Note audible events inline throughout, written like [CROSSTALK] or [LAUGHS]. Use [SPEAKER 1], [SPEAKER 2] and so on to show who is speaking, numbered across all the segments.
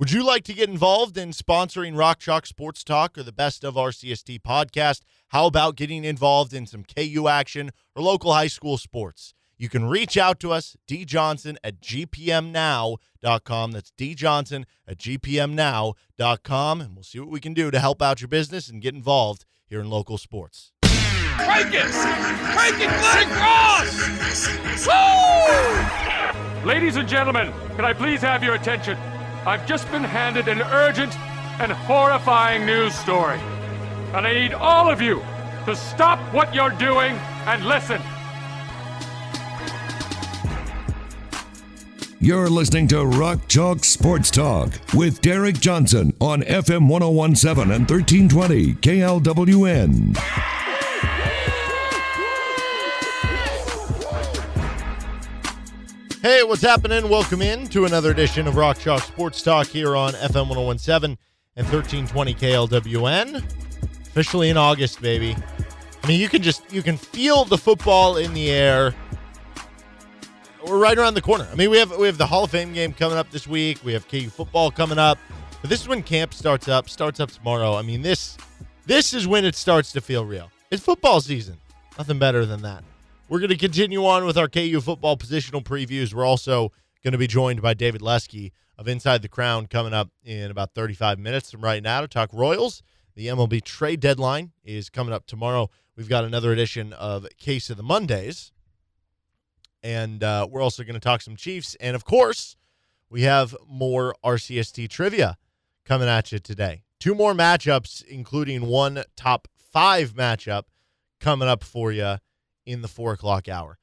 [SPEAKER 1] Would you like to get involved in sponsoring Rock Chalk Sports Talk or the Best of RCST podcast? How about getting involved in some KU action or local high school sports? You can reach out to us, djohnson at gpmnow.com. That's djohnson at gpmnow.com. And we'll see what we can do to help out your business and get involved here in local sports.
[SPEAKER 2] Crank it! Crank it, Glenn Cross! Woo!
[SPEAKER 3] Ladies and gentlemen, can I please have your attention? I've just been handed an urgent and horrifying news story. And I need all of you to stop what you're doing and listen.
[SPEAKER 4] You're listening to Rock Chalk Sports Talk with Derek Johnson on FM 1017 and 1320 KLWN.
[SPEAKER 1] Hey, what's happening? Welcome in to another edition of Rock Chalk Sports Talk here on FM 1017 and 1320 KLWN. Officially in August, baby. I mean, you can just you can feel the football in the air. We're right around the corner. I mean, we have we have the Hall of Fame game coming up this week. We have KU football coming up. But this is when camp starts up. Starts up tomorrow. I mean, this this is when it starts to feel real. It's football season. Nothing better than that. We're going to continue on with our KU football positional previews. We're also going to be joined by David Lesky of Inside the Crown coming up in about 35 minutes from right now to talk Royals. The MLB trade deadline is coming up tomorrow. We've got another edition of Case of the Mondays. And uh, we're also going to talk some Chiefs. And of course, we have more RCST trivia coming at you today. Two more matchups, including one top five matchup coming up for you in the four o'clock hour.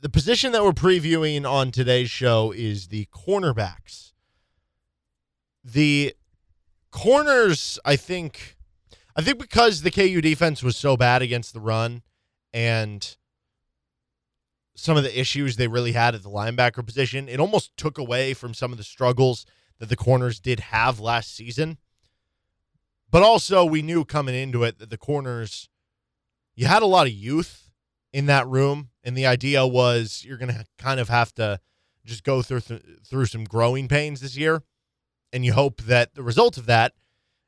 [SPEAKER 1] The position that we're previewing on today's show is the cornerbacks. The corners, I think, I think because the KU defense was so bad against the run and some of the issues they really had at the linebacker position, it almost took away from some of the struggles that the corners did have last season. But also, we knew coming into it that the corners, you had a lot of youth in that room, and the idea was you're going to kind of have to just go through th- through some growing pains this year, and you hope that the result of that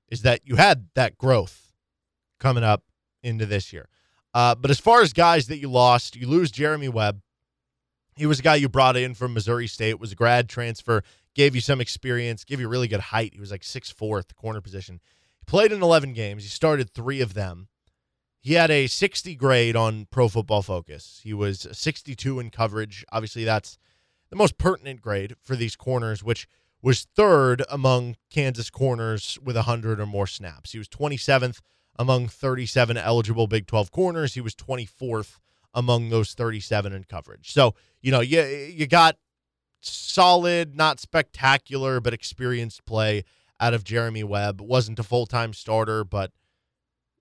[SPEAKER 1] is that you had that growth coming up into this year. Uh, but as far as guys that you lost, you lose Jeremy Webb. He was a guy you brought in from Missouri State, was a grad transfer, gave you some experience, gave you really good height. He was like six four at the corner position. He played in 11 games. He started three of them. He had a 60 grade on Pro Football Focus. He was 62 in coverage. Obviously, that's the most pertinent grade for these corners, which was third among Kansas corners with 100 or more snaps. He was 27th among 37 eligible Big 12 corners. He was 24th among those 37 in coverage. So, you know, you, you got solid, not spectacular, but experienced play out of Jeremy Webb. Wasn't a full time starter, but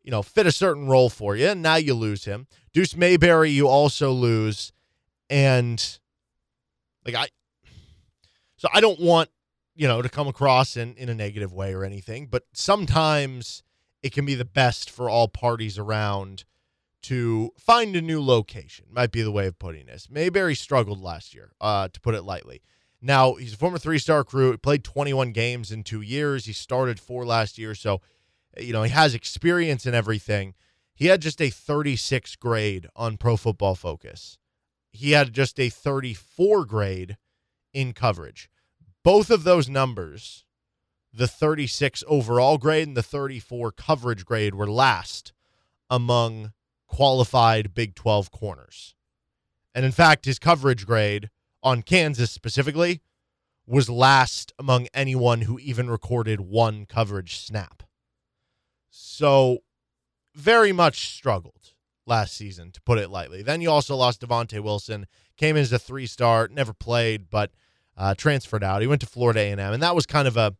[SPEAKER 1] you know, fit a certain role for you. And now you lose him. Deuce Mayberry, you also lose. And like I so I don't want, you know, to come across in, in a negative way or anything, but sometimes it can be the best for all parties around to find a new location, might be the way of putting this. Mayberry struggled last year, uh, to put it lightly. Now, he's a former three star crew. He played 21 games in two years. He started four last year. So you know, he has experience and everything. He had just a 36 grade on Pro Football Focus. He had just a 34 grade in coverage. Both of those numbers, the 36 overall grade and the 34 coverage grade, were last among qualified Big 12 corners. And in fact, his coverage grade on Kansas specifically was last among anyone who even recorded one coverage snap. So, very much struggled last season, to put it lightly. Then you also lost Devontae Wilson, came in as a three star, never played, but uh, transferred out. He went to Florida A&M, and that was kind of a,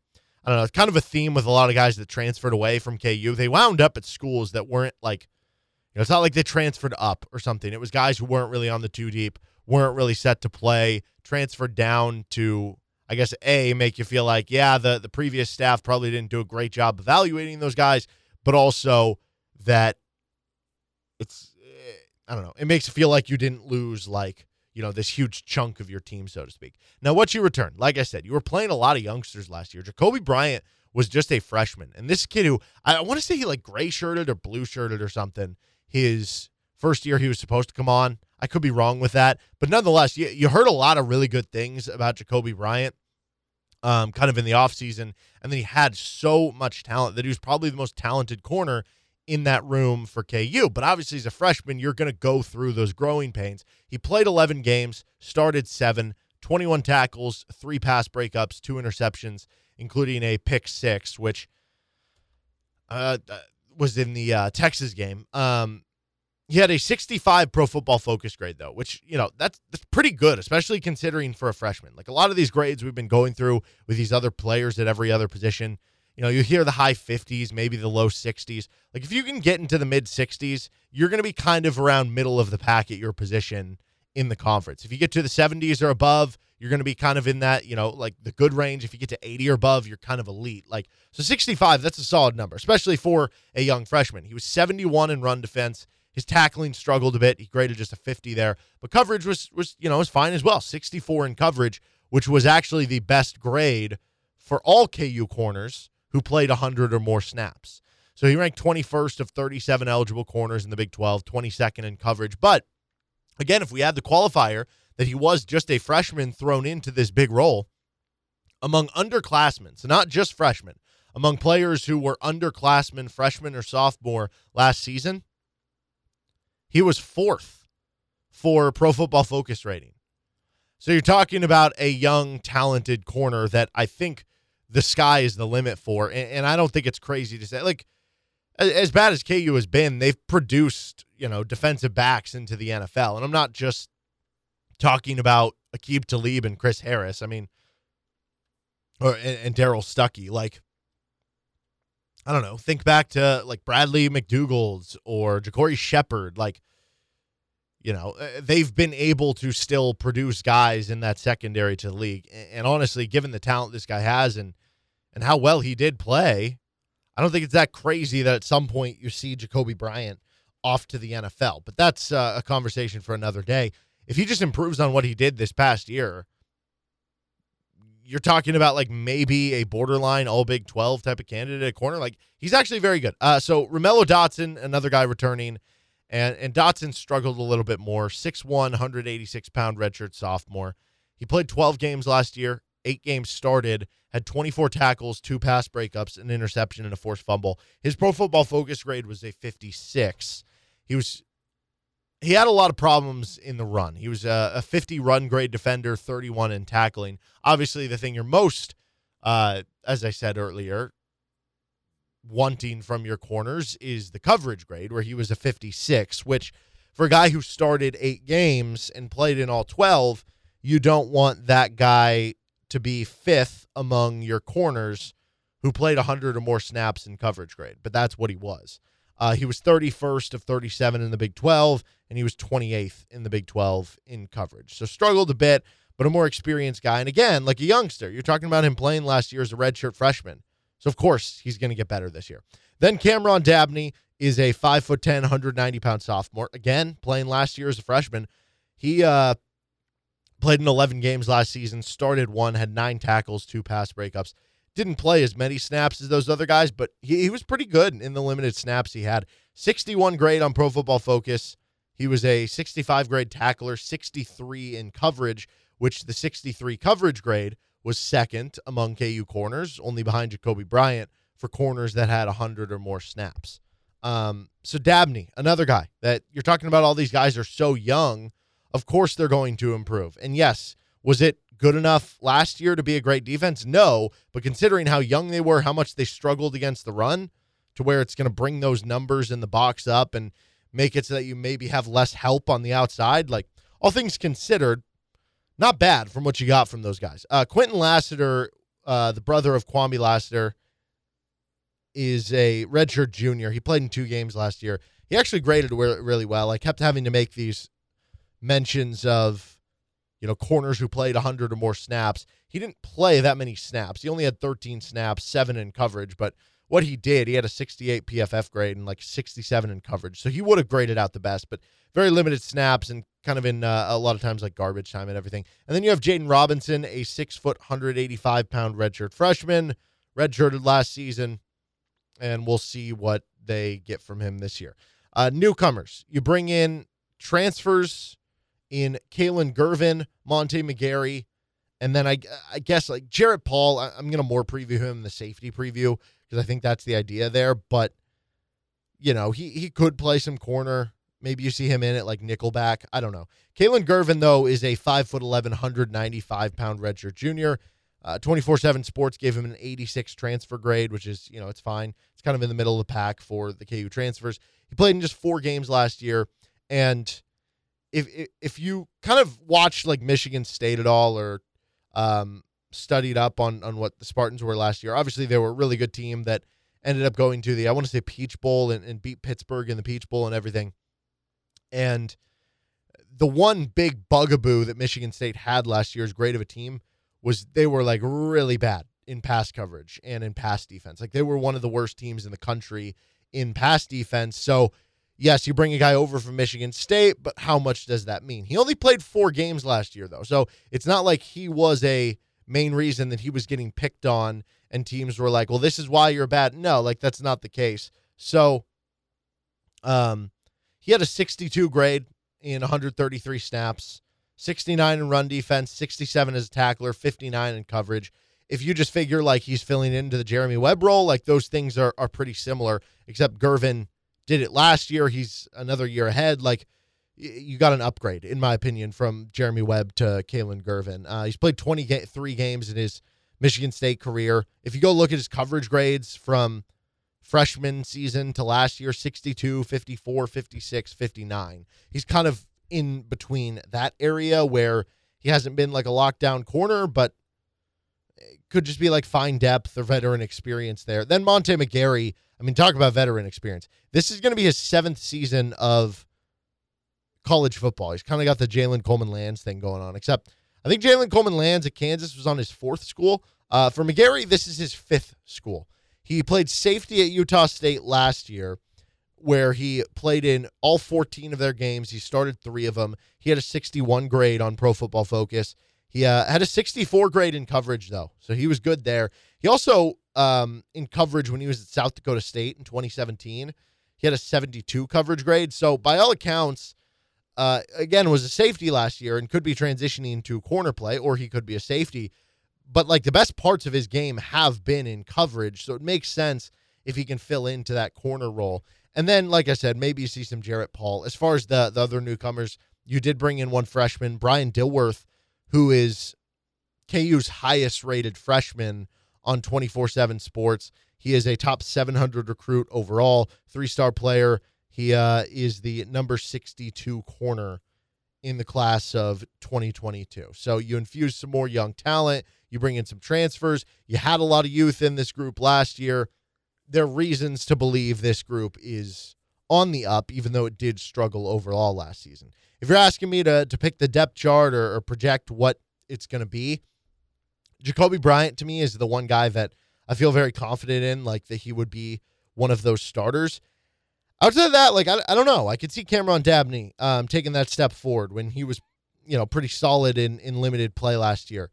[SPEAKER 1] I don't know, kind of a theme with a lot of guys that transferred away from KU. They wound up at schools that weren't like, you know, it's not like they transferred up or something. It was guys who weren't really on the two deep, weren't really set to play, transferred down to I guess a make you feel like yeah the the previous staff probably didn't do a great job evaluating those guys but also that it's eh, I don't know. It makes it feel like you didn't lose like you know, this huge chunk of your team, so to speak. Now, what you return, like I said, you were playing a lot of youngsters last year. Jacoby Bryant was just a freshman. And this kid who I want to say he like gray shirted or blue shirted or something, his first year he was supposed to come on. I could be wrong with that. But nonetheless, you, you heard a lot of really good things about Jacoby Bryant um, kind of in the offseason. And then he had so much talent that he was probably the most talented corner in that room for KU. But obviously, as a freshman, you're going to go through those growing pains. He played 11 games, started seven, 21 tackles, three pass breakups, two interceptions, including a pick six, which uh, uh was in the uh, Texas game. Um, he had a 65 pro football focus grade though, which, you know, that's that's pretty good, especially considering for a freshman. Like a lot of these grades we've been going through with these other players at every other position, you know, you hear the high 50s, maybe the low 60s. Like if you can get into the mid 60s, you're going to be kind of around middle of the pack at your position in the conference. If you get to the 70s or above, you're going to be kind of in that, you know, like the good range. If you get to 80 or above, you're kind of elite. Like so 65, that's a solid number, especially for a young freshman. He was 71 in run defense. His tackling struggled a bit. He graded just a 50 there, but coverage was was you know was fine as well. 64 in coverage, which was actually the best grade for all KU corners who played 100 or more snaps. So he ranked 21st of 37 eligible corners in the Big 12, 22nd in coverage. But again, if we add the qualifier that he was just a freshman thrown into this big role among underclassmen, so not just freshmen, among players who were underclassmen, freshman or sophomore last season, he was fourth for Pro Football Focus rating. So you're talking about a young, talented corner that I think the sky is the limit for. And, and I don't think it's crazy to say, like, as bad as KU has been, they've produced, you know, defensive backs into the NFL. And I'm not just talking about Aqib Talib and Chris Harris. I mean, or and, and Darrell Stuckey. Like, I don't know, think back to like Bradley McDougald's or Ja'Cory Shepherd. Like, you know, uh, they've been able to still produce guys in that secondary to the league. And honestly, given the talent this guy has and and how well he did play, I don't think it's that crazy that at some point you see Jacoby Bryant off to the NFL. But that's uh, a conversation for another day. If he just improves on what he did this past year, you're talking about like maybe a borderline all Big 12 type of candidate at corner. Like he's actually very good. Uh, so Ra'Mello Dotson, another guy returning, and and Dotson struggled a little bit more. 6'1", 186 pound redshirt sophomore. He played 12 games last year. Eight games started, had 24 tackles, two pass breakups, an interception, and a forced fumble. His Pro Football Focus grade was a 56. He was he had a lot of problems in the run. He was a, a 50 run grade defender, 31 in tackling. Obviously, the thing you're most, uh, as I said earlier, wanting from your corners is the coverage grade, where he was a 56, which for a guy who started eight games and played in all 12, you don't want that guy to be fifth among your corners who played 100 or more snaps in coverage grade, but that's what he was. Uh, he was 31st of 37 in the Big 12, and he was 28th in the Big 12 in coverage. So struggled a bit, but a more experienced guy. And again, like a youngster, you're talking about him playing last year as a redshirt freshman. So of course he's going to get better this year. Then Cameron Dabney is a 5'10, 190 pound sophomore. Again, playing last year as a freshman. He uh, played in 11 games last season, started one, had nine tackles, two pass breakups. Didn't play as many snaps as those other guys, but he, he was pretty good in the limited snaps he had. 61 grade on Pro Football Focus. He was a 65 grade tackler, 63 in coverage, which the 63 coverage grade was second among KU corners, only behind Jacoby Bryant for corners that had 100 or more snaps. Um, so Dabney, another guy that you're talking about, all these guys are so young. Of course, they're going to improve. And yes, was it good enough last year to be a great defense? No, but considering how young they were, how much they struggled against the run, to where it's going to bring those numbers in the box up and make it so that you maybe have less help on the outside. Like all things considered, not bad from what you got from those guys. Uh, Quentin Lassiter, uh, the brother of Kwamie Lassiter, is a redshirt junior. He played in two games last year. He actually graded really well. I kept having to make these mentions of you know, corners who played 100 or more snaps. He didn't play that many snaps. He only had 13 snaps, seven in coverage, but what he did, he had a 68 PFF grade and like 67 in coverage. So he would have graded out the best, but very limited snaps and kind of in uh, a lot of times like garbage time and everything. And then you have Jaden Robinson, a six foot, 185 pound redshirt freshman, redshirted last season, and we'll see what they get from him this year. Uh, newcomers, you bring in transfers in Kalon Gervin, Monte McGarry, and then I, I guess like Jarrett Paul. I, am going to more preview him in the safety preview because I think that's the idea there. But you know, he he could play some corner. Maybe you see him in it like nickelback. I don't know. Kalon Gervin though is a five foot 11, 195 pound redshirt junior. Uh, 24/7 Sports gave him an 86 transfer grade, which is you know it's fine. It's kind of in the middle of the pack for the KU transfers. He played in just four games last year, and if if you kind of watched like Michigan State at all or um, studied up on on what the Spartans were last year. Obviously, they were a really good team that ended up going to the I want to say Peach Bowl and, and beat Pittsburgh in the Peach Bowl and everything. And the one big bugaboo that Michigan State had last year, as great of a team, was they were like really bad in pass coverage and in pass defense. Like they were one of the worst teams in the country in pass defense. So yes, you bring a guy over from Michigan State, but how much does that mean? He only played four games last year, though. So it's not like he was a main reason that he was getting picked on and teams were like, well, this is why you're bad. No, like that's not the case. So um he had a 62 grade in 133 snaps, 69 in run defense, 67 as a tackler, 59 in coverage. If you just figure like he's filling into the Jeremy Webb role, like those things are are pretty similar, except Gervin did it last year. He's another year ahead. Like you got an upgrade, in my opinion, from Jeremy Webb to Kalon Gervin. Uh, he's played 23 games in his Michigan State career. If you go look at his coverage grades from freshman season to last year 62, 54, 56, 59. He's kind of in between that area where he hasn't been like a lockdown corner, but could just be like fine depth or veteran experience there. Then Monte McGarry I mean, talk about veteran experience. This is going to be his seventh season of college football. He's kind of got the Jalen Coleman Lands thing going on, except I think Jalen Coleman Lands at Kansas was on his fourth school. Uh, for McGarry, this is his fifth school. He played safety at Utah State last year, where he played in all 14 of their games. He started three of them. He had a 61 grade on Pro Football Focus. He uh, had a 64 grade in coverage, though, so he was good there. He also um, in coverage when he was at South Dakota State in 2017. He had a 72 coverage grade. So by all accounts, uh, again, was a safety last year and could be transitioning to corner play, or he could be a safety. But like the best parts of his game have been in coverage, so it makes sense if he can fill into that corner role. And then, like I said, maybe you see some Jarrett Paul. As far as the the other newcomers, you did bring in one freshman, Brian Dilworth, who is KU's highest rated freshman on 24 7 Sports. He is a top 700 recruit overall, three star player. He uh, is the number 62 corner in the class of 2022. So you infuse some more young talent, you bring in some transfers. You had a lot of youth in this group last year. There are reasons to believe this group is on the up, even though it did struggle overall last season. If you're asking me to, to pick the depth chart or, or project what it's going to be, Jacoby Bryant to me is the one guy that I feel very confident in, like that he would be one of those starters. Outside of that, like I, I don't know. I could see Cameron Dabney um, taking that step forward when he was, you know, pretty solid in in limited play last year.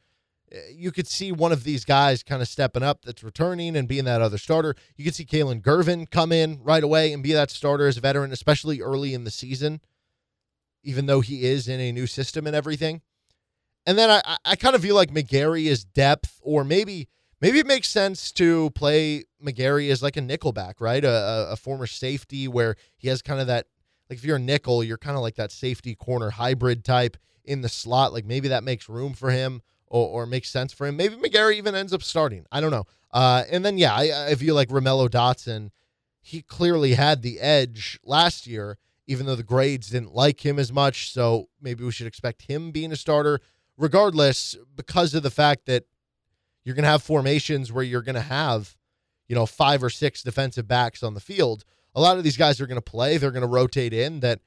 [SPEAKER 1] Eh, you could see one of these guys kind of stepping up that's returning and being that other starter. You could see Kalon Gervin come in right away and be that starter as a veteran, especially early in the season, even though he is in a new system and everything. And then I, I kind of feel like McGarry is depth, or maybe maybe it makes sense to play McGarry as like a nickelback, right? A, a former safety where he has kind of that like if you're a nickel, you're kind of like that safety corner hybrid type in the slot. Like maybe that makes room for him or, or makes sense for him. Maybe McGarry even ends up starting. I don't know. Uh, and then yeah, I, I feel like Ra'Mello Dotson, he clearly had the edge last year, even though the grades didn't like him as much. So maybe we should expect him being a starter regardless, because of the fact that you're going to have formations where you're going to have, you know, five or six defensive backs on the field, a lot of these guys are going to play. They're going to rotate in. That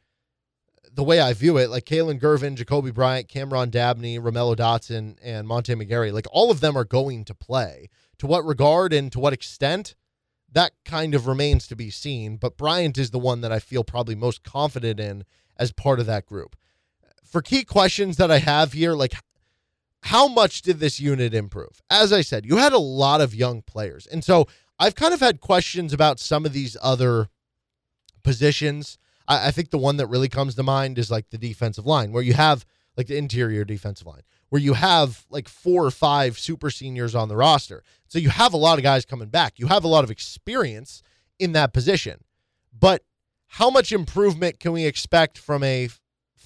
[SPEAKER 1] the way I view it, like Kalon Gervin, Jacoby Bryant, Cameron Dabney, Ra'Mello Dotson, and Monte McGarry, like all of them are going to play. To what regard and to what extent, that kind of remains to be seen. But Bryant is the one that I feel probably most confident in as part of that group. For key questions that I have here, like how much did this unit improve? As I said, you had a lot of young players. And so I've kind of had questions about some of these other positions. I, I, think the one that really comes to mind is like the defensive line, where you have like the interior defensive line, where you have like four or five super seniors on the roster. So you have a lot of guys coming back. You have a lot of experience in that position. But how much improvement can we expect from a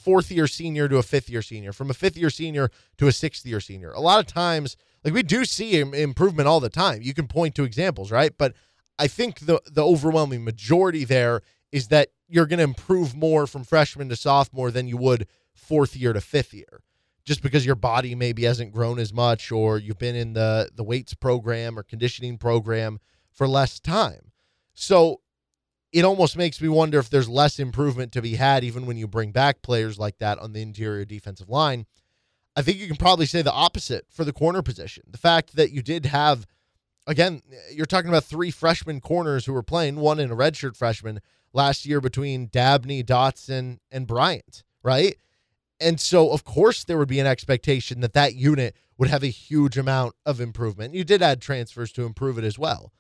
[SPEAKER 1] fourth year senior to a fifth year senior, from a fifth year senior to a sixth year senior? A lot of times, like we do see improvement all the time. You can point to examples, right? But I think the the overwhelming majority there is that you're going to improve more from freshman to sophomore than you would fourth year to fifth year just because your body maybe hasn't grown as much or you've been in the the weights program or conditioning program for less time. So it almost makes me wonder if there's less improvement to be had even when you bring back players like that on the interior defensive line. I think you can probably say the opposite for the corner position. The fact that you did have again, you're talking about three freshman corners who were playing, one in a redshirt freshman last year between Dabney, Dotson, and Bryant, right? And so, of course, there would be an expectation that that unit would have a huge amount of improvement. You did add transfers to improve it as well.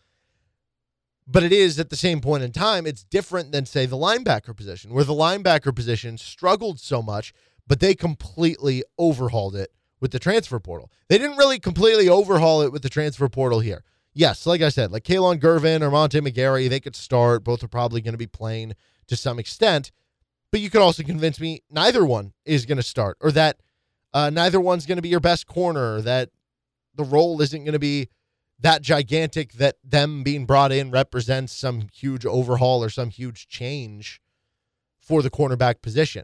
[SPEAKER 1] But it is at the same point in time, it's different than, say, the linebacker position, where the linebacker position struggled so much, but they completely overhauled it with the transfer portal. They didn't really completely overhaul it with the transfer portal here. Yes, like I said, like Kalon Gervin or Monte McGarry, they could start. Both are probably going to be playing to some extent. But you could also convince me neither one is going to start, or that uh, neither one's going to be your best corner, that the role isn't going to be that gigantic that them being brought in represents some huge overhaul or some huge change for the cornerback position.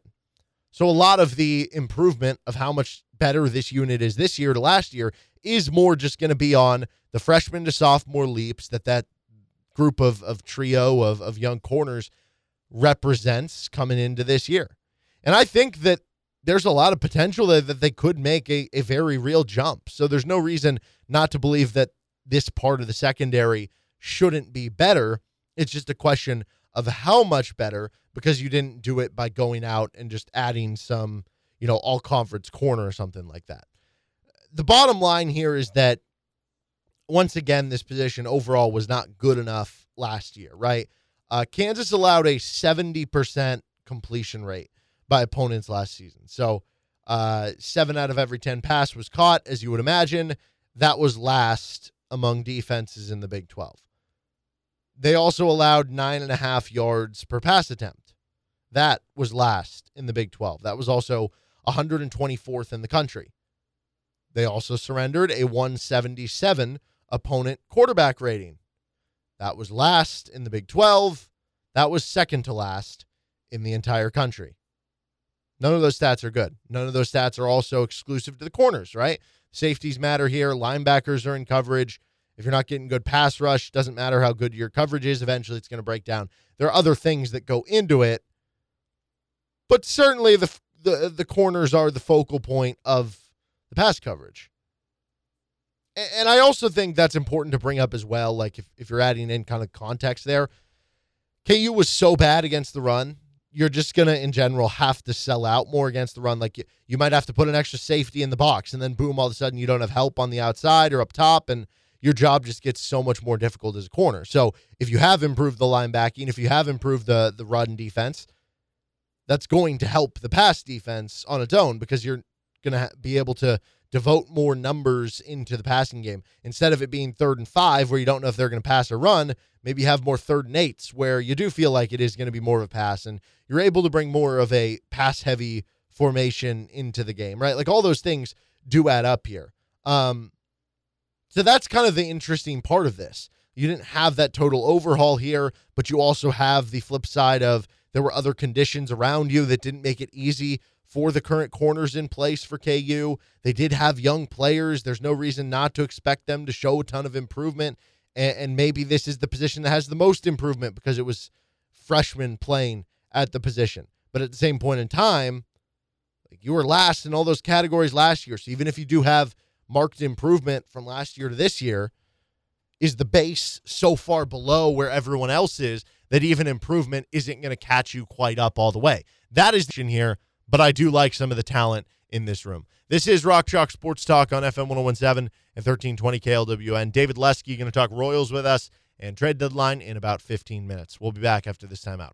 [SPEAKER 1] So a lot of the improvement of how much better this unit is this year to last year is more just going to be on the freshman to sophomore leaps that that group of of trio of of young corners represents coming into this year. And I think that there's a lot of potential that, that they could make a, a very real jump. So there's no reason not to believe that this part of the secondary shouldn't be better. It's just a question of how much better because you didn't do it by going out and just adding some, you know, all conference corner or something like that. The bottom line here is that once again, this position overall was not good enough last year, right? Uh, Kansas allowed a 70% completion rate by opponents last season. So uh, seven out of every 10 pass was caught, as you would imagine. That was last among defenses in the Big 12. They also allowed nine and a half yards per pass attempt. That was last in the Big 12. That was also 124th in the country. They also surrendered a 177 opponent quarterback rating. That was last in the Big 12. That was second to last in the entire country. None of those stats are good. None of those stats are also exclusive to the corners, right? Safeties matter here. Linebackers are in coverage. If you're not getting good pass rush, doesn't matter how good your coverage is. Eventually, it's going to break down. There are other things that go into it, but certainly the the the corners are the focal point of the pass coverage and I also think that's important to bring up as well. Like if, if you're adding in kind of context there, KU was so bad against the run. You're just gonna, in general, have to sell out more against the run. Like you, you might have to put an extra safety in the box, and then boom, all of a sudden you don't have help on the outside or up top, and your job just gets so much more difficult as a corner. So if you have improved the linebacking, if you have improved the the run defense, that's going to help the pass defense on its own because you're gonna ha- be able to devote more numbers into the passing game. Instead of it being third and five, where you don't know if they're going to pass or run, maybe have more third and eights, where you do feel like it is going to be more of a pass, and you're able to bring more of a pass heavy formation into the game, right? Like all those things do add up here. Um, so that's kind of the interesting part of this. You didn't have that total overhaul here, but you also have the flip side of there were other conditions around you that didn't make it easy for the current corners in place for KU. They did have young players. There's no reason not to expect them to show a ton of improvement. And, and maybe this is the position that has the most improvement because it was freshmen playing at the position. But at the same point in time, like you were last in all those categories last year. So even if you do have marked improvement from last year to this year, is the base so far below where everyone else is that even improvement isn't going to catch you quite up all the way. That is the here, but I do like some of the talent in this room. This is Rock Chalk Sports Talk on FM 1017 and 1320 KLWN. David Lesky going to talk Royals with us and trade deadline in about 15 minutes. We'll be back after this timeout.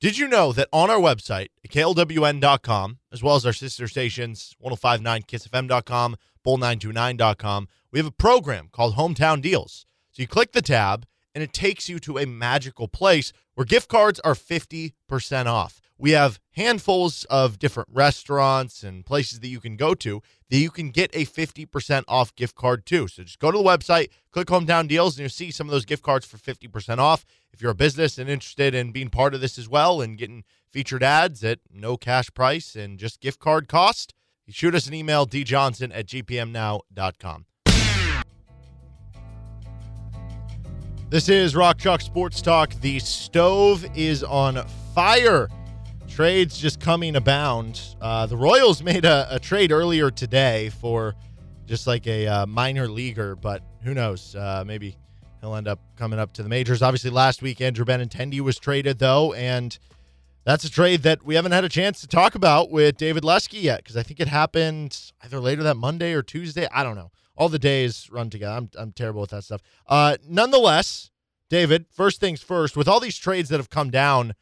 [SPEAKER 1] Did you know that on our website, klwn.com, as well as our sister stations, 1059kissfm.com, bull929.com, we have a program called Hometown Deals. So you click the tab, and it takes you to a magical place where gift cards are 50% off. We have handfuls of different restaurants and places that you can go to that you can get a 50% off gift card too. So just go to the website, click Hometown Deals, and you'll see some of those gift cards for 50% off. If you're a business and interested in being part of this as well and getting featured ads at no cash price and just gift card cost, shoot us an email, djohnson at gpmnow.com. This is Rock Chalk Sports Talk. The stove is on fire trades just coming abound. Uh, the Royals [LAUGHS] made a, a, trade earlier today for just like a uh, minor leaguer, but who knows? Uh, maybe he'll end up coming up to the majors. Obviously, last week Andrew Benintendi was traded though, and that's a trade that we haven't had a chance to talk about with David Lesky yet because I think it happened either later that Monday or Tuesday. I don't know. All the days run together. I'm I'm terrible with that stuff. Uh, nonetheless, David. First things first. With all these trades that have come down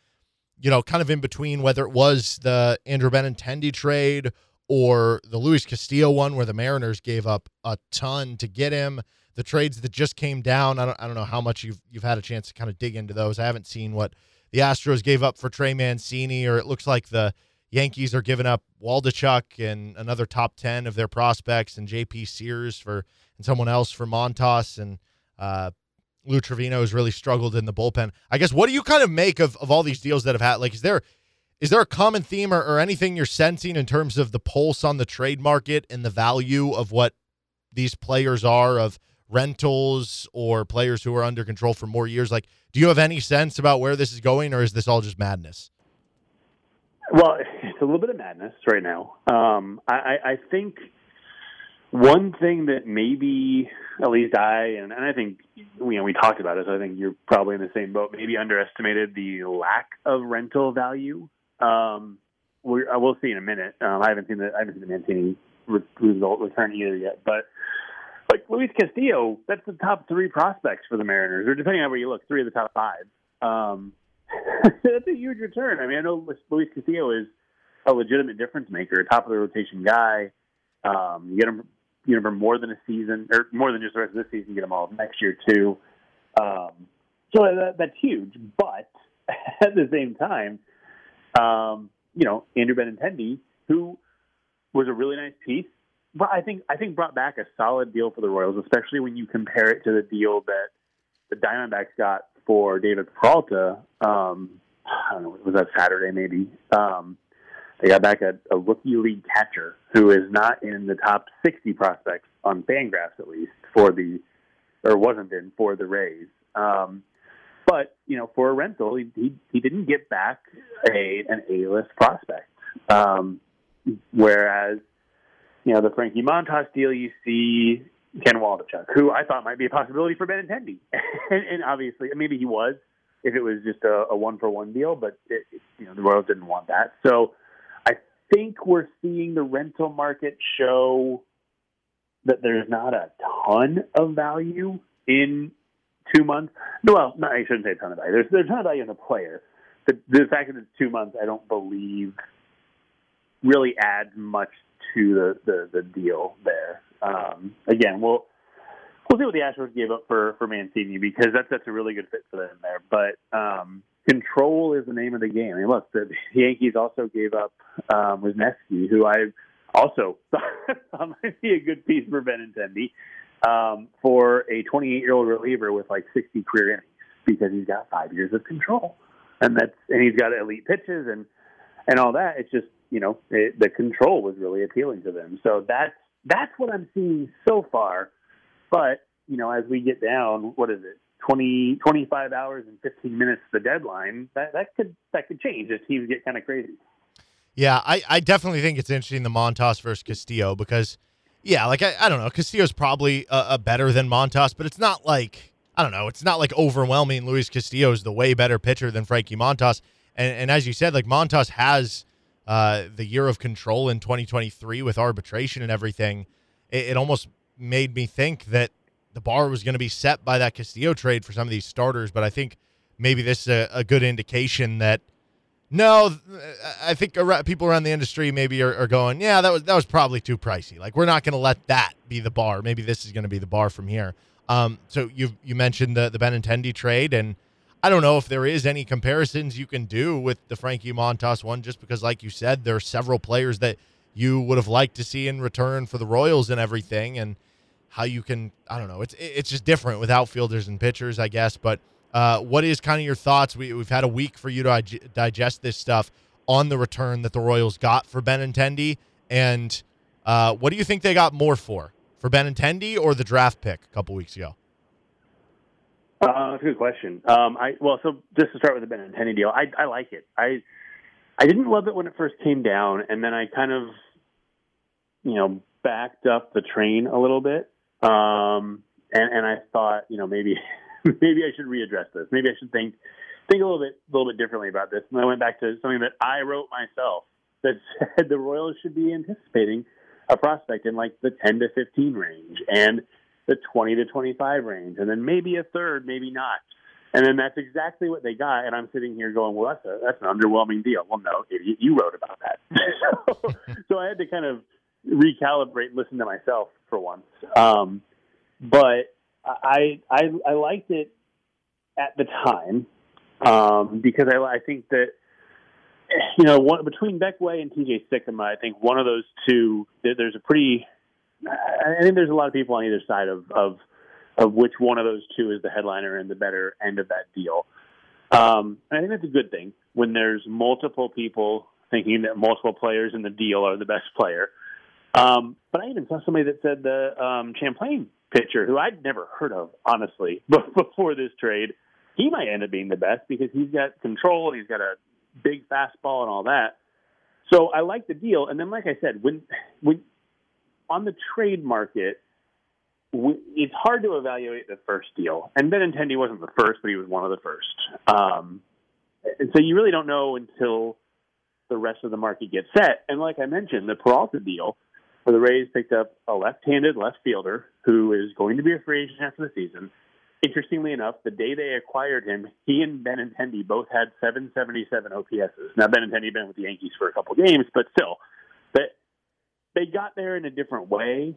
[SPEAKER 1] you know, kind of in between whether it was the Andrew Benintendi trade or the Luis Castillo one where the Mariners gave up a ton to get him. The trades that just came down, I don't, I don't know how much you've you've had a chance to kind of dig into those. I haven't seen what the Astros gave up for Trey Mancini, or it looks like the Yankees are giving up Waldichuk and another top ten of their prospects, and J.P. Sears for and someone else for Montas, and uh, Lou Trivino has really struggled in the bullpen. I guess what do you kind of make of, of all these deals that have had? Like, is there is there a common theme or, or anything you're sensing in terms of the pulse on the trade market and the value of what these players are of rentals or players who are under control for more years? Like, do you have any sense about where this is going, or is this all just madness?
[SPEAKER 5] Well, it's a little bit of madness right now. Um, I, I think one thing that maybe at least I and, and I think you know we talked about it. So I think you're probably in the same boat. Maybe underestimated the lack of rental value. Um, we I will see in a minute. Um, I haven't seen the I haven't seen the Mancini result return either yet, but like Luis Castillo, that's the top three prospects for the Mariners, or depending on where you look, three of the top five. Um, [LAUGHS] that's a huge return. I mean, I know Luis Castillo is a legitimate difference maker, a top of the rotation guy. Um, you get him you know, for more than a season or more than just the rest of this season, get him all next year too. Um, so that, that's huge. But [LAUGHS] at the same time, um, you know, Andrew Benintendi, who was a really nice piece, but I think I think brought back a solid deal for the Royals, especially when you compare it to the deal that the Diamondbacks got for David Peralta. Um, I don't know, was that Saturday maybe? Um, they got back a, a rookie league catcher who is not in the top 60 prospects on Fangraphs, at least for the, or wasn't in for the Rays. Um, but you know, for a rental, he he, he didn't get back a an A list prospect. Um, whereas, you know, the Frankie Montas deal, you see Ken Waldichuk, who I thought might be a possibility for Benintendi, [LAUGHS] and, and obviously maybe he was if it was just a, a one for one deal, but it, you know the Royals didn't want that. So I think we're seeing the rental market show that there's not a ton of value in two months. Well, no, I shouldn't say a ton of value. There's there's a ton of value in the player. The, the fact that it's two months, I don't believe really adds much to the the, the deal there. Um, again, we'll we'll see what the Astros gave up for for Mancini because that's that's a really good fit for them there. But um, control is the name of the game. I mean, look, the Yankees also gave up um, Wesneski, who I also [LAUGHS] thought might be a good piece for Benintendi, um, for a 28 year old reliever with like 60 career innings because he's got five years of control, and that's and he's got elite pitches and and all that. It's just you know it, the control was really appealing to them. So that's that's what I'm seeing so far. But you know, as we get down, what is it? 20, 25 hours and 15 minutes to the deadline, that, that could that could change if teams get kind of crazy.
[SPEAKER 1] Yeah, I, I definitely think it's interesting the Montas versus Castillo because Yeah, like I, I don't know. Castillo's probably a, a better than Montas, but it's not like I don't know. It's not like overwhelming. Luis Castillo is the way better pitcher than Frankie Montas. And, and as you said, like Montas has uh, the year of control in 2023 with arbitration and everything. It, it almost made me think that the bar was going to be set by that Castillo trade for some of these starters. But I think maybe this is a, a good indication that no, I think people around the industry maybe are, are, going, yeah, that was that was probably too pricey. Like we're not going to let that be the bar. Maybe this is going to be the bar from here. Um, so you you mentioned the the Benintendi trade, and I don't know if there is any comparisons you can do with the Frankie Montas one, just because, like you said, there are several players that you would have liked to see in return for the Royals and everything, and how you can I don't know. It's it's just different with outfielders and pitchers, I guess. But uh, what is kind of your thoughts? We we've had a week for you to digest this stuff on the return that the Royals got for Benintendi, and uh, what do you think they got more for? for Benintendi or the draft pick a couple weeks ago?
[SPEAKER 5] Uh, that's a good question. Um, I well, so just to start with the Benintendi deal, I, I like it. I I didn't love it when it first came down, and then I kind of, you know, backed up the train a little bit, um, and and I thought, you know, maybe [LAUGHS] maybe I should readdress this. Maybe I should think think a little bit a little bit differently about this. And I went back to something that I wrote myself that [LAUGHS] said the Royals should be anticipating a prospect in like the 10 to 15 range and the 20 to 25 range, and then maybe a third, maybe not. And then that's exactly what they got. And I'm sitting here going, well, that's a, that's an underwhelming deal. Well, no, idiot, you wrote about that. [LAUGHS] [LAUGHS] so, I had to kind of recalibrate, listen to myself for once. Um, but I, I, I liked it at the time um, because I, I think that you know, one, between Beck Way and TJ Sikkema, I think one of those two, there's a pretty, I think there's a lot of people on either side of, of, of which one of those two is the headliner and the better end of that deal. Um, I think that's a good thing when there's multiple people thinking that multiple players in the deal are the best player. Um, but I even saw somebody that said the um, Champlain pitcher, who I'd never heard of, honestly, [LAUGHS] before this trade, he might end up being the best because he's got control. He's got a big fastball and all that. So I like the deal. And then, like I said, when when on the trade market, we, it's hard to evaluate the first deal. And Benintendi wasn't the first, but he was one of the first. Um, and so you really don't know until the rest of the market gets set. And like I mentioned, the Peralta deal, where the Rays picked up a left-handed left fielder who is going to be a free agent after the season Interestingly enough, the day they acquired him, he and Benintendi both had 777 OPSs. Now Benintendi been with the Yankees for a couple games, but still, they they got there in a different way,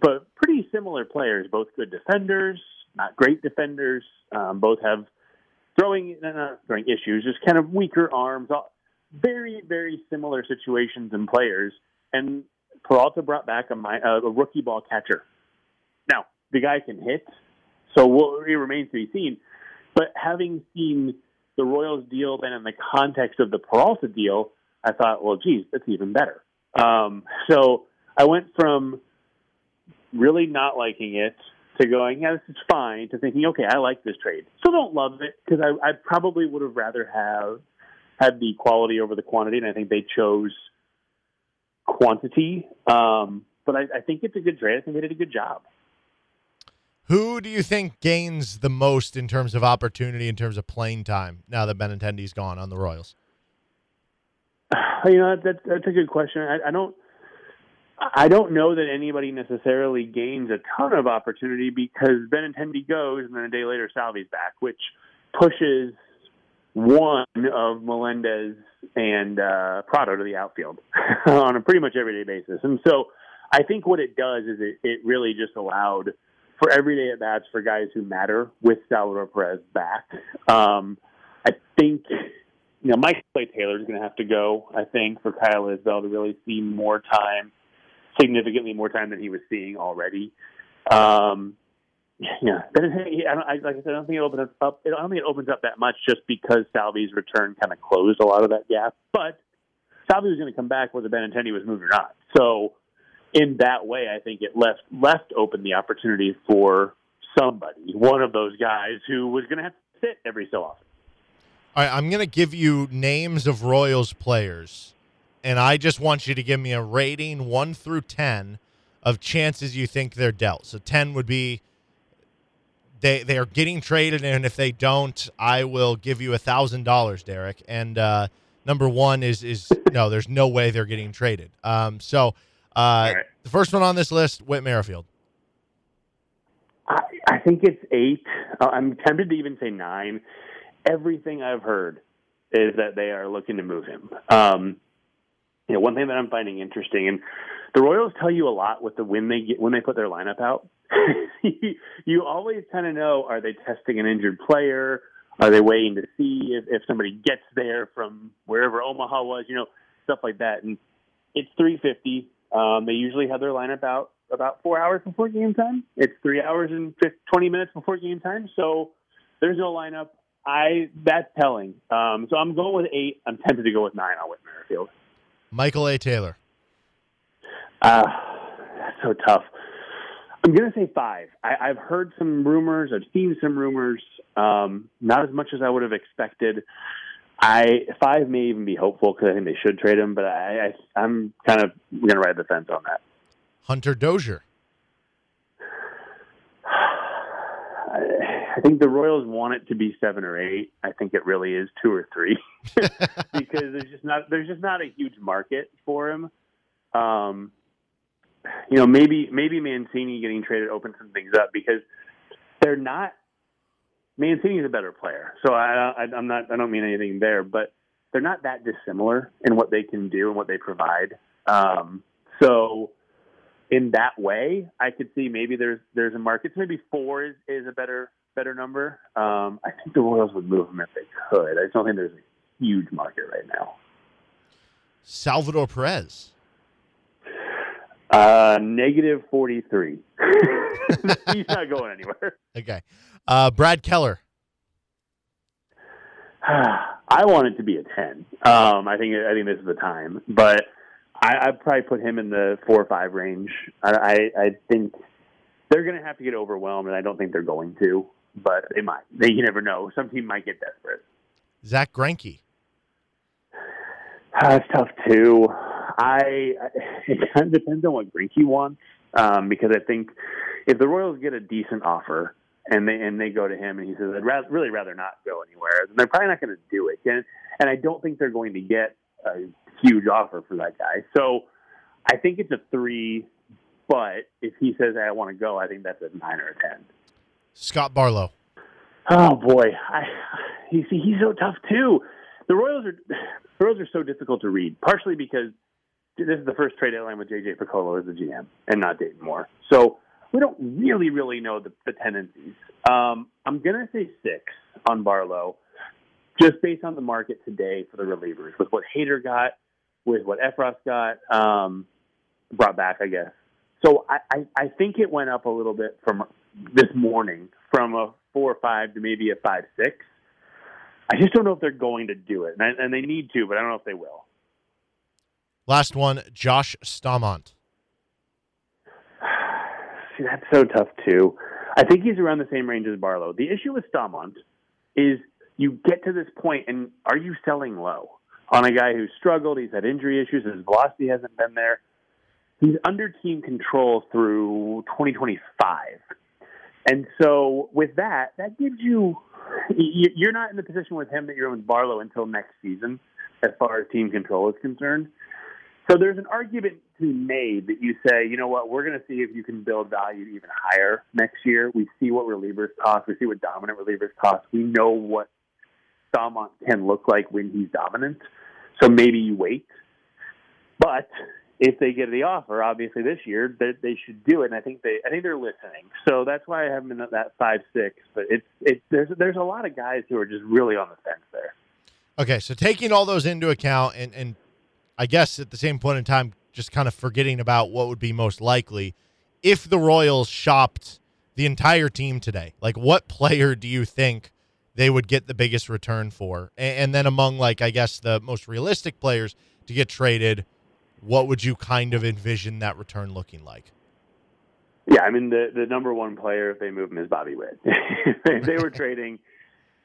[SPEAKER 5] but pretty similar players. Both good defenders, not great defenders. Um, both have throwing throwing issues, just kind of weaker arms. Very very similar situations and players. And Peralta brought back a, a rookie ball catcher. Now the guy can hit so we'll, it remains to be seen. But having seen the Royals deal then in the context of the Peralta deal, I thought, well, geez, that's even better. Um, so I went from really not liking it to going, yeah, this is fine, to thinking, okay, I like this trade. Still don't love it because I, I probably would have rather have had the quality over the quantity, and I think they chose quantity. Um, but I, I think it's a good trade. I think they did a good job.
[SPEAKER 1] Who do you think gains the most in terms of opportunity, in terms of playing time, now that Benintendi's gone on the Royals? [SIGHS]
[SPEAKER 5] You know, that, that's a good question. I, I don't. I don't know that anybody necessarily gains a ton of opportunity because Benintendi goes and then a day later Salvi's back, which pushes one of Melendez and uh, Pratto to the outfield [LAUGHS] on a pretty much everyday basis. And so I think what it does is it, it really just allowed – for everyday at bats for guys who matter with Salvador Perez back. Um, I think you know Michael A. Taylor is going to have to go. I think for Kyle Isbell to really see more time, significantly more time than he was seeing already. Um, yeah, but I don't, I, like I said, I don't think it opens up. I don't think it opens up that much just because Salvi's return kind of closed a lot of that gap. But Salvi was going to come back whether Benintendi was moved or not. So in that way, I think it left left open the opportunity for somebody, one of those guys who was going to have to sit every so often.
[SPEAKER 1] All right, I'm going to give you names of Royals players, and I just want you to give me a rating one through ten of chances you think they're dealt. So 10 would be they they are getting traded, and if they don't, I will give you a thousand dollars, Derek. And uh, number one is is no, there's no way they're getting traded. Um, so uh,
[SPEAKER 5] right.
[SPEAKER 1] the first one on this list, Whit Merrifield.
[SPEAKER 5] I, I think it's eight. Uh, I'm tempted to even say nine. Everything I've heard is that they are looking to move him. Um, you know, one thing that I'm finding interesting, and the Royals tell you a lot with the when they get when they put their lineup out. [LAUGHS] you, always kind of know: are they testing an injured player? Are they waiting to see if, if somebody gets there from wherever Omaha was? You know, stuff like that. And it's 350. Um, they usually have their lineup out about four hours before game time. It's three hours and 50, 20 minutes before game time. So there's no lineup. I that's telling. Um, so I'm going with eight. I'm tempted to go with nine on Whit Merrifield.
[SPEAKER 1] Michael A. Taylor.
[SPEAKER 5] Uh, that's so tough. I'm going to say five. I, I've heard some rumors. I've seen some rumors. Um, not as much as I would have expected. I five may even be hopeful because I think they should trade him, but I, I I'm kind of going to ride the fence on that.
[SPEAKER 1] Hunter Dozier.
[SPEAKER 5] I think the Royals want it to be seven or eight. I think it really is two or three [LAUGHS] [LAUGHS] because there's just not there's just not a huge market for him. Um, you know, maybe maybe Mancini getting traded opens some things up because they're not. Mancini is a better player, so I, I, I'm not. I don't mean anything there, but they're not that dissimilar in what they can do and what they provide. Um, so, in that way, I could see maybe there's there's a market. So maybe four is, is a better better number. Um, I think the Royals would move him if they could. I just don't think there's a huge market right now.
[SPEAKER 1] Salvador Perez.
[SPEAKER 5] Uh, negative 43. [LAUGHS] He's not going anywhere.
[SPEAKER 1] Okay. Uh, Brad Keller. [SIGHS]
[SPEAKER 5] I want it to be a 10. Um, I think I think this is the time, but I, I'd probably put him in the four or five range. I, I, I think they're going to have to get overwhelmed, and I don't think they're going to, but they might. They you never know. Some team might get desperate.
[SPEAKER 1] Zack Greinke. [SIGHS]
[SPEAKER 5] Uh, it's tough too. I I [LAUGHS] it kind of depends on what Greinke wants, um, because I think if the Royals get a decent offer and they and they go to him and he says I'd rather, really rather not go anywhere, then they're probably not going to do it. And and I don't think they're going to get a huge offer for that guy. So I think it's a three. But if he says I want to go, I think that's a nine or a ten.
[SPEAKER 1] Scott Barlow.
[SPEAKER 5] Oh boy, I you see he's so tough too. The Royals are the Royals are so difficult to read, partially because this is the first trade deadline with JJ Picollo as the GM and not Dayton Moore. So we don't really, really know the, the tendencies. Um, I'm gonna say six on Barlow, just based on the market today for the relievers, with what Hader got, with what Effross got, um, brought back, I guess. So I, I, I think it went up a little bit from this morning from a four or five to maybe a five six. I just don't know if they're going to do it, and, I, and they need to, but I don't know if they will.
[SPEAKER 1] Last one, Josh Staumont. [SIGHS]
[SPEAKER 5] See, that's so tough too. I think he's around the same range as Barlow. The issue with Staumont is you get to this point, and are you selling low on a guy who's struggled? He's had injury issues. His velocity hasn't been there. He's under team control through 2025. And so with that, that gives you you're not in the position with him that you're with Barlow until next season, as far as team control is concerned. So there's an argument to be made that you say, you know what, we're going to see if you can build value even higher next year. We see what relievers cost. We see what dominant relievers cost. We know what Staumont can look like when he's dominant. So maybe you wait. But if they get the offer, obviously this year, they, they should do it. And I think they, I think they're listening. So that's why I have them in that five six. But it's, it's there's there's a lot of guys who are just really on the fence there.
[SPEAKER 1] Okay, so taking all those into account, and and I guess at the same point in time, just kind of forgetting about what would be most likely if the Royals shopped the entire team today. Like, what player do you think they would get the biggest return for? And, and then among like I guess the most realistic players to get traded what would you kind of envision that return looking like?
[SPEAKER 5] Yeah, I mean the the number one player if they move him is Bobby Witt. [LAUGHS] if they were [LAUGHS] trading,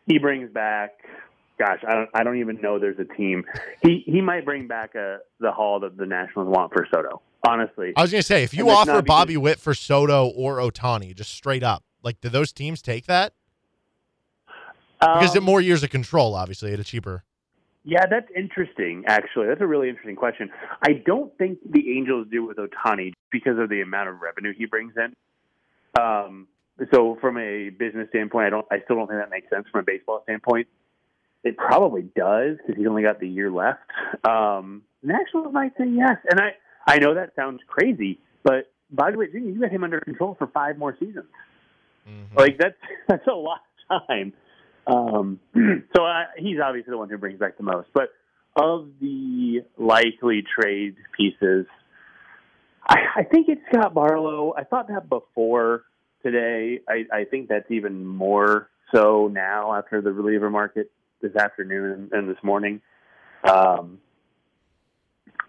[SPEAKER 5] he brings back. Gosh, I don't I don't even know there's a team. He he might bring back a the haul that the Nationals want for Soto. Honestly,
[SPEAKER 1] I was gonna say if you offer
[SPEAKER 5] because-
[SPEAKER 1] Bobby Witt for Soto or Ohtani, just straight up, like do those teams take that? Because
[SPEAKER 5] Um,
[SPEAKER 1] it more years of control, obviously, at a cheaper.
[SPEAKER 5] Yeah, that's interesting. Actually, that's a really interesting question. I don't think the Angels do with Ohtani because of the amount of revenue he brings in. Um, so, from a business standpoint, I don't. I still don't think that makes sense. From a baseball standpoint, it probably does because he's only got the year left. Um, Nationals might say yes, and I I know that sounds crazy, but by the way, Jimmy, you got him under control for five more seasons.
[SPEAKER 1] Mhm.
[SPEAKER 5] Like that's [LAUGHS] that's a lot of time. Um, [CLEARS THROAT] so I, he's obviously the one who brings back the most. But of the likely trade pieces, I, I think it's Scott Barlow. I thought that before today. I, I think that's even more so now after the reliever market this afternoon and, this morning. Um,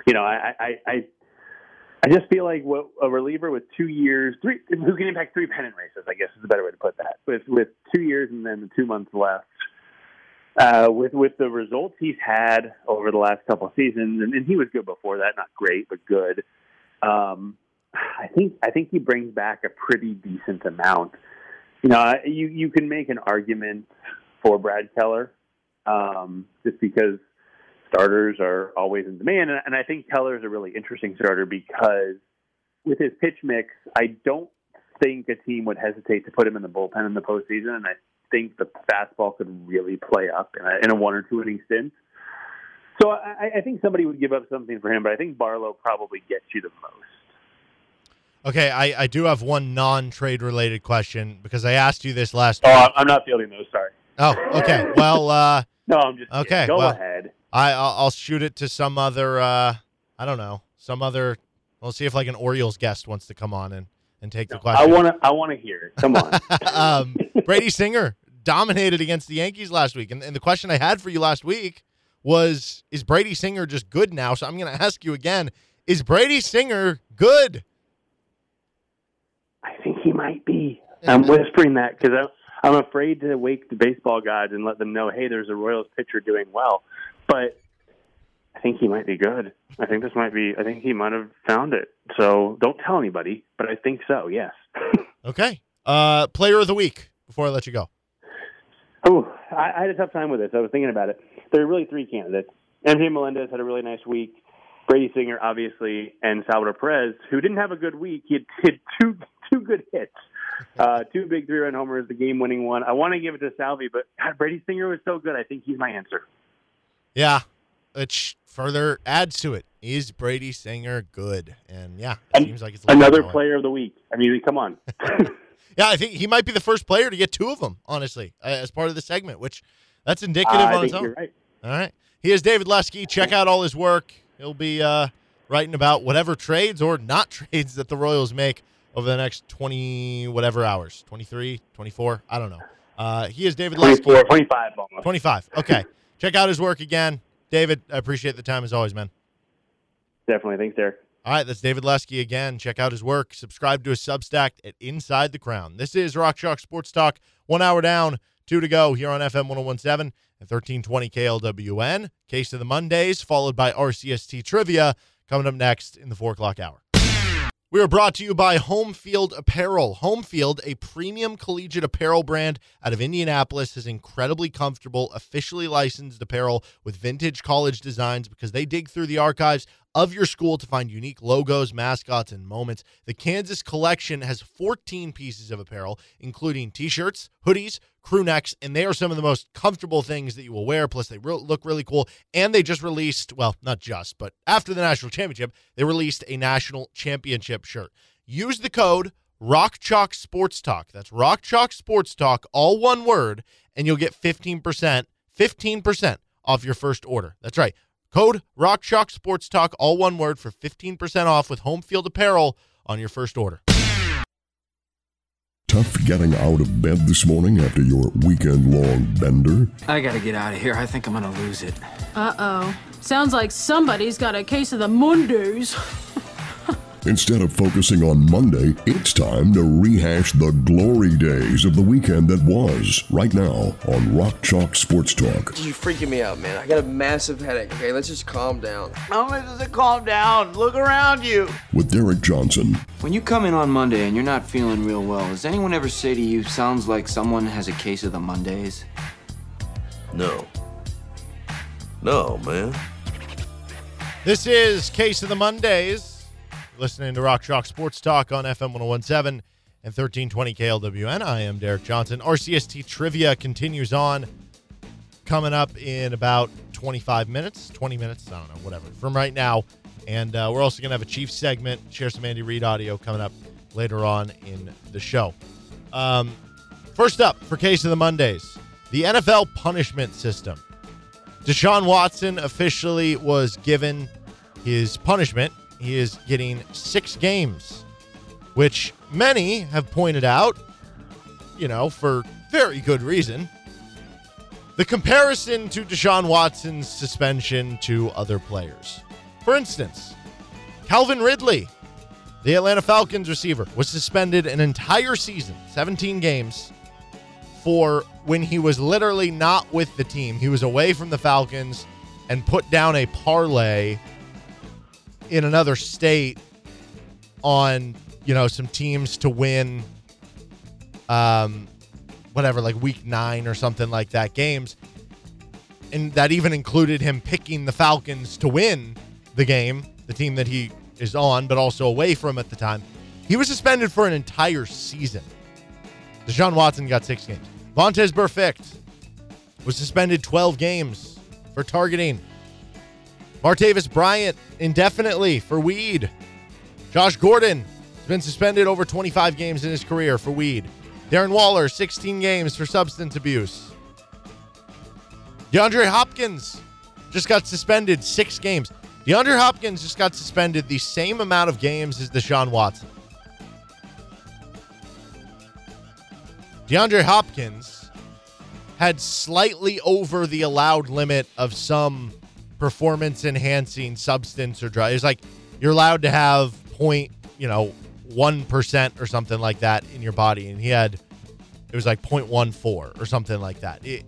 [SPEAKER 5] you know, I, I, I I just feel like what a reliever with two years, three who can impact three pennant races, I guess is a better way to put that. With with two years and then the two months left, uh, with with the results he's had over the last couple of seasons, and, and he was good before that, not great, but good. Um, I think I think he brings back a pretty decent amount. You know, you you can make an argument for Brad Keller, um, just because starters are always in demand, and, and I think Keller's a really interesting starter because with his pitch mix, I don't think a team would hesitate to put him in the bullpen in the postseason, and I think the fastball could really play up in a, in a one or two inning stint. So I, I think somebody would give up something for him, but I think Barlow probably gets you the most.
[SPEAKER 1] Okay, I, I do have one non-trade related question because I asked you this last.
[SPEAKER 5] Oh,
[SPEAKER 1] week.
[SPEAKER 5] I'm- I'm not fielding those. Sorry.
[SPEAKER 1] Oh, okay. Well, uh, [LAUGHS]
[SPEAKER 5] No, I'm just
[SPEAKER 1] Okay,
[SPEAKER 5] kidding. Go
[SPEAKER 1] well,
[SPEAKER 5] ahead.
[SPEAKER 1] I I'll, shoot it to some other. Uh, I don't know, some other. We'll see if like an Orioles guest wants to come on and and take the question.
[SPEAKER 5] I want to. I want to hear it. Come on. [LAUGHS]
[SPEAKER 1] um, Brady Singer dominated against the Yankees last week, and, and the question I had for you last week was: Is Brady Singer just good now? So I'm going to ask you again: Is Brady Singer good?
[SPEAKER 5] I think he might be. I'm whispering that because I'm afraid to wake the baseball gods and let them know, hey, there's a Royals pitcher doing well. But I think he might be good. I think this might be. I think he might have found it. So don't tell anybody, but I think so. Yes. [LAUGHS]
[SPEAKER 1] Okay. Uh, player of the week. Before I let you go.
[SPEAKER 5] Oh, I, I had a tough time with this. I was thinking about it. There are really three candidates. MJ Melendez had a really nice week. Brady Singer, obviously, and Salvador Perez, who didn't have a good week. He had, [LAUGHS] hit two two good hits, uh, two big three run homers, the game winning one. I want to give it to Salvy, but God, Brady Singer was so good. I think he's my answer.
[SPEAKER 1] Yeah, which further adds to it. Is Brady Singer good? And yeah, it
[SPEAKER 5] And
[SPEAKER 1] seems like it's a
[SPEAKER 5] Another player of the week. I mean, come on. [LAUGHS] [LAUGHS]
[SPEAKER 1] Yeah, I think he might be the first player to get two of them, honestly, uh, as part of the segment, which that's indicative
[SPEAKER 5] I
[SPEAKER 1] on its own.
[SPEAKER 5] right.
[SPEAKER 1] All right. He is David Lesky. Check out all his work. He'll be uh, writing about whatever trades or not [LAUGHS] trades that the Royals make over the next 20 whatever hours 23, 24. I don't know. Uh, he is David Lesky.
[SPEAKER 5] 24, 25 almost.
[SPEAKER 1] 25. Okay. Check out his work again. David, I appreciate the time as always, man.
[SPEAKER 5] Definitely. Thanks, Derek.
[SPEAKER 1] All right, that's David Lesky again. Check out his work. Subscribe to his Substack at Inside the Crown. This is Rock Chalk Sports Talk. One hour down, two to go here on FM 1017 and 1320 KLWN. Case of the Mondays, followed by RCST Trivia, coming up next in the 4 o'clock hour. We are brought to you by Home Field Apparel. Home Field, a premium collegiate apparel brand out of Indianapolis, has incredibly comfortable, officially licensed apparel with vintage college designs because they dig through the archives of your school to find unique logos, mascots, and moments. The Kansas collection has 14 pieces of apparel, including t shirts, hoodies, crew necks, and they are some of the most comfortable things that you will wear. Plus, they re- look really cool. And they just released, well, not just, but after the national championship, they released a national championship shirt. Use the code Rock Chalk Sports Talk. That's Rock Chalk Sports Talk, all one word, and you'll get 15%, 15% off your first order. That's right. Code Rock Chalk Sports Talk, all one word, for 15% off with home field apparel on your first order.
[SPEAKER 4] Tough getting out of bed this morning after your weekend long bender?
[SPEAKER 6] I gotta get out of here. I think I'm gonna lose it.
[SPEAKER 7] Uh oh. Sounds like somebody's got a case of the Mondays. [LAUGHS]
[SPEAKER 4] Instead of focusing on Monday, it's time to rehash the glory days of the weekend that was right now on Rock Chalk Sports Talk.
[SPEAKER 7] You're freaking me out, man. I got a massive headache. Okay, let's just calm down.
[SPEAKER 8] How much does it calm down? Look around you.
[SPEAKER 4] With Derek Johnson,
[SPEAKER 6] When you come in on Monday and you're not feeling real well, does anyone ever say to you, sounds like someone has a case of the Mondays?
[SPEAKER 9] No. No, man.
[SPEAKER 1] This is Case of the Mondays. Listening to Rock Chalk Sports Talk on FM 1017 and 1320 KLWN. I am Derek Johnson. RCST Trivia continues on. Coming up in about 25 minutes, 20 minutes, I don't know, whatever, from right now. And uh, we're also going to have a Chiefs segment, share some Andy Reid audio coming up later on in the show. Um, first up for Case of the Mondays the NFL punishment system. Deshaun Watson officially was given his punishment. He is getting six games, which many have pointed out, you know, for very good reason. The comparison to Deshaun Watson's suspension to other players. For instance, Calvin Ridley, the Atlanta Falcons receiver, was suspended an entire season, 17 games, for when he was literally not with the team. He was away from the Falcons and put down a parlay in another state on, you know, some teams to win um whatever like week 9 or something like that games. And that even included him picking the Falcons to win the game, the team that he is on but also away from at the time. He was suspended for an entire season. Deshaun Watson got six games. Vontaze Burfict was suspended 12 games for targeting. Martavis Bryant indefinitely for weed. Josh Gordon has been suspended over 25 games in his career for weed. Darren Waller, 16 games for substance abuse. DeAndre Hopkins just got suspended six games. DeAndre Hopkins just got suspended the same amount of games as Deshaun Watson. DeAndre Hopkins had slightly over the allowed limit of some performance enhancing substance or drug. It's like you're allowed to have point, you know, one percent or something like that in your body, and he had it was like 0.14 or something like that. It,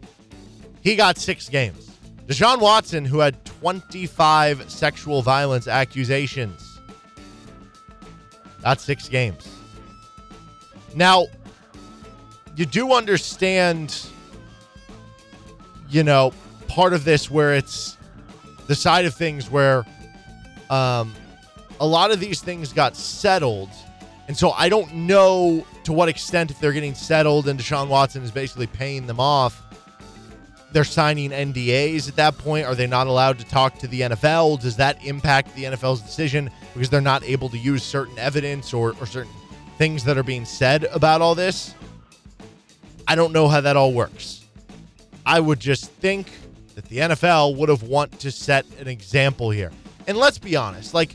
[SPEAKER 1] he got six games. Deshaun Watson, who had 25 sexual violence accusations, got six games. Now, you do understand, you know, part of this where it's the side of things where um, a lot of these things got settled. And so I don't know to what extent, if they're getting settled and Deshaun Watson is basically paying them off, they're signing NDAs at that point. Are they not allowed to talk to the NFL? Does that impact the NFL's decision because they're not able to use certain evidence or, or certain things that are being said about all this? I don't know how that all works. I would just think that the NFL would have want to set an example here. And let's be honest, like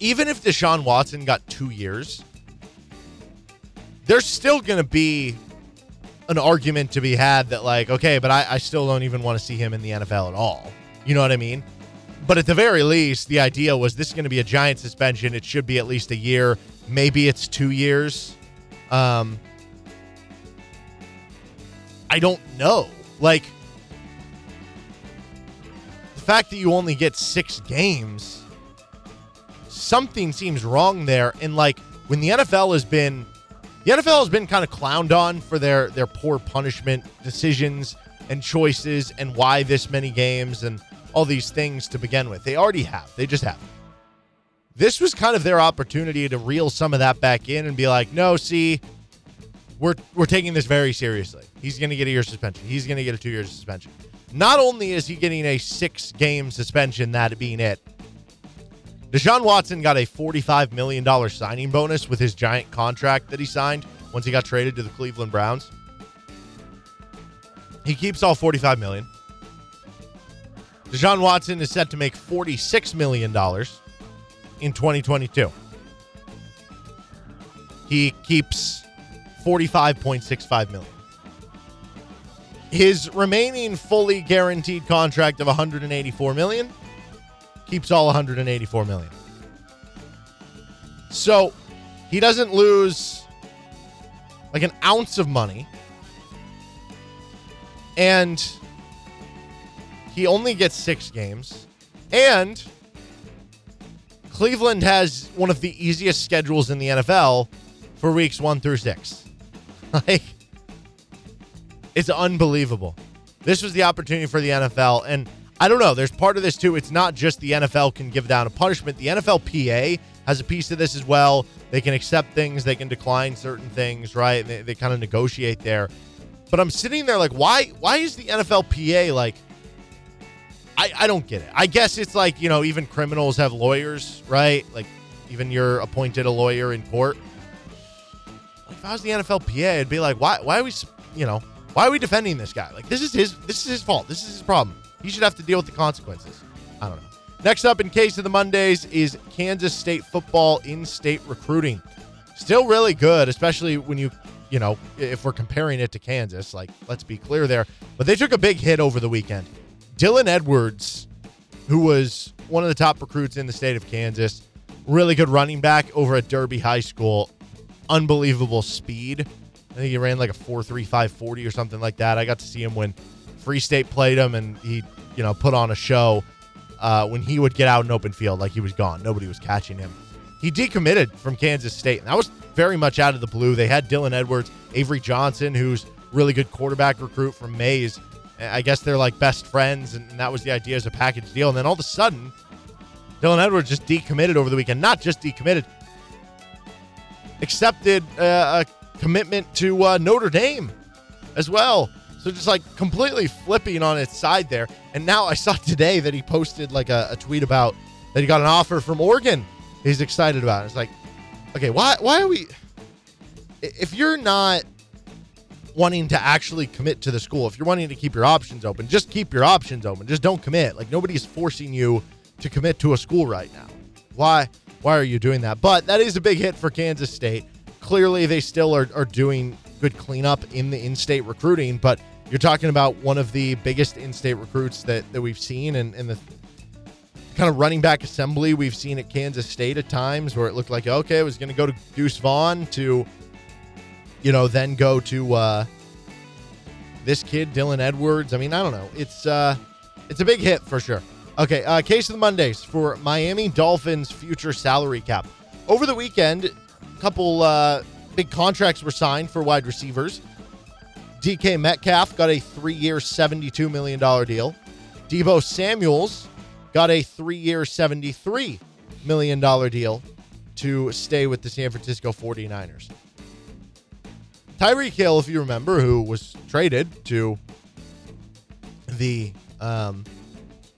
[SPEAKER 1] even if Deshaun Watson got 2 years, there's still going to be an argument to be had that like, okay, but I, I still don't even want to see him in the NFL at all. You know what I mean? But at the very least, the idea was this is going to be a giant suspension. It should be at least a year. Maybe it's two years. Um, I don't know. Like the fact that you only get six games, something seems wrong there. And like when the NFL has been, the NFL has been kind of clowned on for their their poor punishment decisions and choices and why this many games and all these things to begin with. They already have. They just have. This was kind of their opportunity to reel some of that back in and be like, no, see, we're we're taking this very seriously. He's going to get a year suspension. He's going to get a two year suspension. Not only is he getting a six game suspension, that being it, Deshaun Watson got a $45 million signing bonus with his giant contract that he signed once he got traded to the Cleveland Browns. He keeps all 45 million. Deshaun Watson is set to make $46 million in 2022. He keeps 45.65 million. His remaining fully guaranteed contract of 184 million keeps all 184 million. So he doesn't lose like an ounce of money. And he only gets six games. And Cleveland has one of the easiest schedules in the NFL for weeks one through six. [LAUGHS] Like, it's unbelievable. This was the opportunity for the NFL. And I don't know, there's part of this too. It's not just the NFL can give down a punishment, the NFLPA has a piece of this as well. They can accept things, they can decline certain things, right? They, they kind of negotiate there. But I'm sitting there like, why? Why is the NFLPA like? I, I don't get it. I guess it's like you know, even criminals have lawyers, right? Like, even you're appointed a lawyer in court. If I was the NFLPA, I'd be like, why? Why are we? You know, why are we defending this guy? Like, this is his. This is his fault. This is his problem. He should have to deal with the consequences. I don't know. Next up in case of the Mondays is Kansas State football in-state recruiting. Still really good, especially when you, you know, if we're comparing it to Kansas. Like, let's be clear there. But they took a big hit over the weekend. Dylan Edwards, who was one of the top recruits in the state of Kansas, really good running back over at Derby High School. Unbelievable speed. I think he ran like a 4.3540 or something like that. I got to see him when Free State played him, and he, you know, put on a show uh, when he would get out in open field like he was gone. Nobody was catching him. He decommitted from Kansas State, and that was very much out of the blue. They had Dylan Edwards, Avery Johnson, who's really good quarterback recruit from Maize. I guess they're like best friends, and that was the idea as a package deal. And then all of a sudden, Dylan Edwards just decommitted over the weekend. Not just decommitted, accepted uh, a commitment to uh, Notre Dame as well. So just like completely flipping on its side there. And now I saw today that he posted like a, a tweet about that he got an offer from Oregon. He's excited about it. It's like, okay, why why are we if you're not wanting to actually commit to the school, if you're wanting to keep your options open, just keep your options open. Just don't commit. Like nobody's forcing you to commit to a school right now. Why why are you doing that? But that is a big hit for Kansas State. Clearly they still are, are doing good cleanup in the in-state recruiting, but you're talking about one of the biggest in-state recruits that, that we've seen and, and the kind of running back assembly we've seen at Kansas State at times where it looked like, okay, it was going to go to Deuce Vaughn to, you know, then go to uh, this kid, Dylan Edwards. I mean, I don't know. It's uh, it's a big hit for sure. Okay, uh, case of the Mondays for Miami Dolphins future salary cap. Over the weekend, couple uh, big contracts were signed for wide receivers. DK Metcalf got a three year, $72 million deal. Deebo Samuels got a three year, $73 million deal to stay with the San Francisco 49ers. Tyreek Hill, if you remember, who was traded to the um,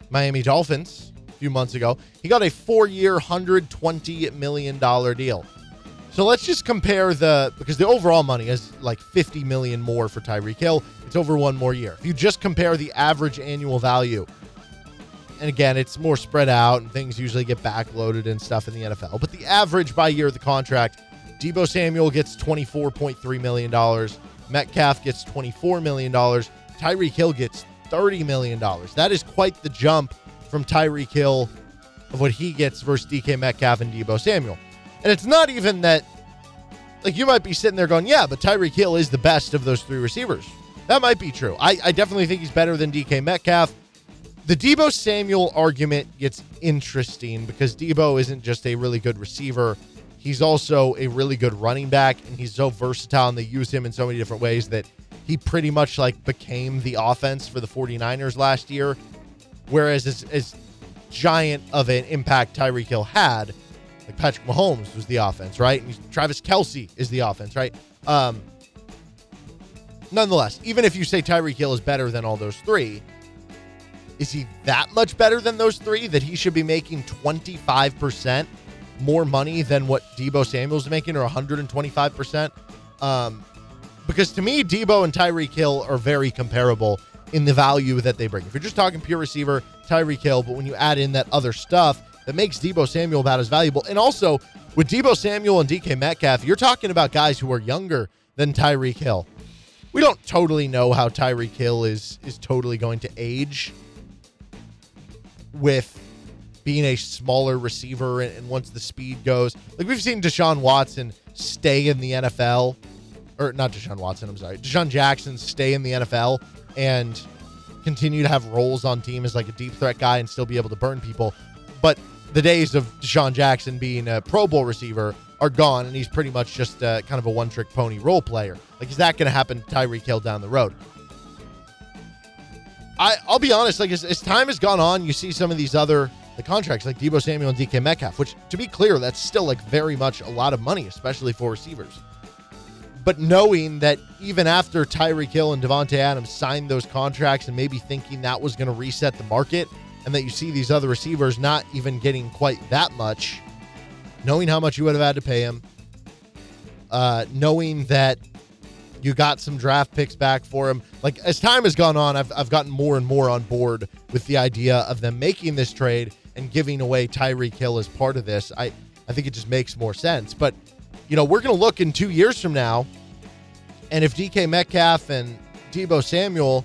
[SPEAKER 1] Miami Dolphins a few months ago, he got a four year, $120 million deal. So let's just compare the because the overall money is like 50 million more for Tyreek Hill. It's over one more year. If you just compare the average annual value, and again, it's more spread out and things usually get backloaded and stuff in the NFL. But the average by year of the contract, Deebo Samuel gets $24.3 million. Metcalf gets $24 million. Tyreek Hill gets $30 million. That is quite the jump from Tyreek Hill of what he gets versus DK Metcalf and Deebo Samuel. And it's not even that, like, you might be sitting there going, yeah, but Tyreek Hill is the best of those three receivers. That might be true. I, I definitely think he's better than DK Metcalf. The Deebo Samuel argument gets interesting because Deebo isn't just a really good receiver. He's also a really good running back, and he's so versatile, and they use him in so many different ways that he pretty much like became the offense for the 49ers last year. Whereas as, as giant of an impact Tyreek Hill had, like Patrick Mahomes was the offense, right? And Travis Kelce is the offense, right? Um, nonetheless, even if you say Tyreek Hill is better than all those three, is he that much better than those three that he should be making 25% more money than what Deebo Samuel's is making or 125%? Um, because to me, Deebo and Tyreek Hill are very comparable in the value that they bring. If you're just talking pure receiver, Tyreek Hill, but when you add in that other stuff that makes Deebo Samuel about as valuable, and also with Deebo Samuel and DK Metcalf, you're talking about guys who are younger than Tyreek Hill. We don't totally know how Tyreek Hill is is totally going to age with being a smaller receiver and, and once the speed goes. Like we've seen Deshaun Watson stay in the NFL, or not Deshaun Watson, I'm sorry, DeSean Jackson stay in the NFL and continue to have roles on team as like a deep threat guy and still be able to burn people. But the days of DeSean Jackson being a Pro Bowl receiver are gone, and he's pretty much just uh, kind of a one trick pony role player. Like, is that going to happen to Tyreek Hill down the road? I, I'll be honest, like, as, as time has gone on, you see some of these other the contracts like Deebo Samuel and DK Metcalf, which to be clear, that's still like very much a lot of money, especially for receivers. But knowing that even after Tyreek Hill and Davante Adams signed those contracts and maybe thinking that was going to reset the market, and that you see these other receivers not even getting quite that much, knowing how much you would have had to pay him, uh, knowing that you got some draft picks back for him. Like as time has gone on, I've, I've gotten more and more on board with the idea of them making this trade and giving away Tyreek Hill as part of this. I, I think it just makes more sense. But, you know, we're going to look in two years from now, and if DK Metcalf and Deebo Samuel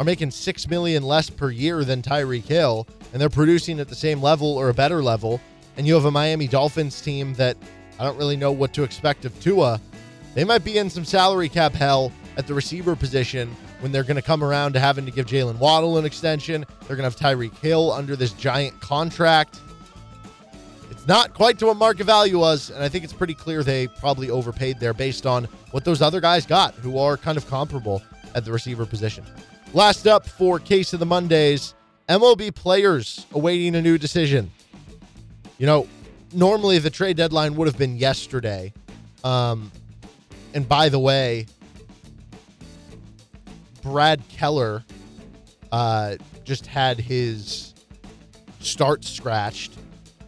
[SPEAKER 1] are making six million less per year than Tyreek Hill, and they're producing at the same level or a better level, and you have a Miami Dolphins team that I don't really know what to expect of Tua, they might be in some salary cap hell at the receiver position when they're going to come around to having to give Jaylen Waddle an extension. They're going to have Tyreek Hill under this giant contract. It's not quite to what market value was, and I think it's pretty clear they probably overpaid there based on what those other guys got, who are kind of comparable at the receiver position. Last up for Case of the Mondays MLB players awaiting a new decision. You know, normally the trade deadline would have been yesterday. Um, and by the way, Brad Keller uh, just had his start scratched.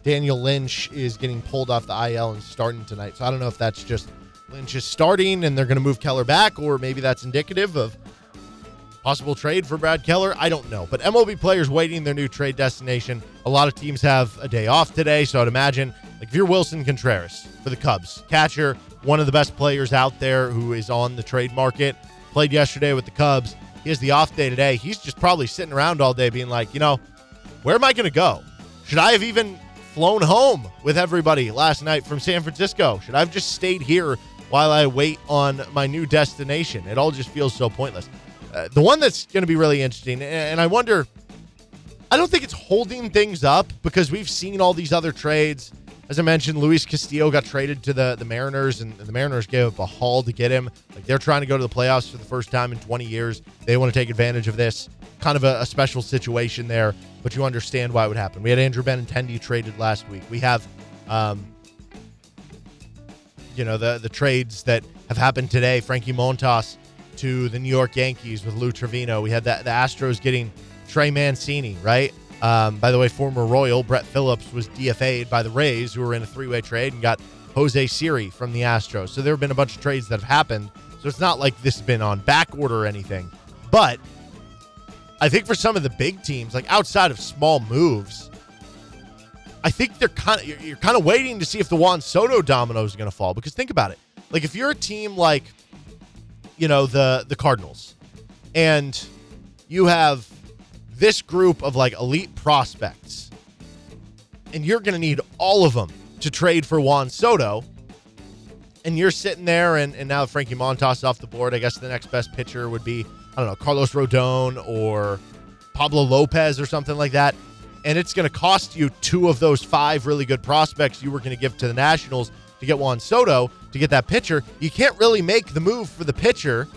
[SPEAKER 1] Daniel Lynch is getting pulled off the IL and starting tonight. So I don't know if that's just Lynch is starting and they're going to move Keller back, or maybe that's indicative of possible trade for Brad Keller. I don't know. But MLB players waiting their new trade destination. A lot of teams have a day off today, so I'd imagine like if you're Willson Contreras for the Cubs, catcher, one of the best players out there who is on the trade market, played yesterday with the Cubs. He has the off day today. He's just probably sitting around all day being like, you know, where am I going to go? Should I have even flown home with everybody last night from San Francisco? Should I have just stayed here while I wait on my new destination? It all just feels so pointless. The one that's going to be really interesting, and I wonder, I don't think it's holding things up because we've seen all these other trades. As I mentioned, Luis Castillo got traded to the, the Mariners, and the Mariners gave up a haul to get him. Like they're trying to go to the playoffs for the first time in 20 years. They want to take advantage of this. Kind of a, a special situation there, but you understand why it would happen. We had Andrew Benintendi traded last week. We have, um, you know, the the trades that have happened today. Frankie Montas to the New York Yankees with Lou Trivino. We had that the Astros getting Trey Mancini, right? Um, by the way, former Royal Brett Phillips was DFA'd by the Rays, who were in a three-way trade and got Jose Siri from the Astros. So there have been a bunch of trades that have happened. So it's not like this has been on back order or anything. But I think for some of the big teams, like outside of small moves, I think they're kind of you're, you're kind of waiting to see if the Juan Soto domino is going to fall. Because think about it, like if you're a team like you know the the Cardinals, and you have this group of like elite prospects, and you're going to need all of them to trade for Juan Soto. And you're sitting there, and, and now Frankie Montas off the board. I guess the next best pitcher would be, I don't know, Carlos Rodon or Pablo Lopez or something like that. And it's going to cost you two of those five really good prospects you were going to give to the Nationals to get Juan Soto to get that pitcher. You can't really make the move for the pitcher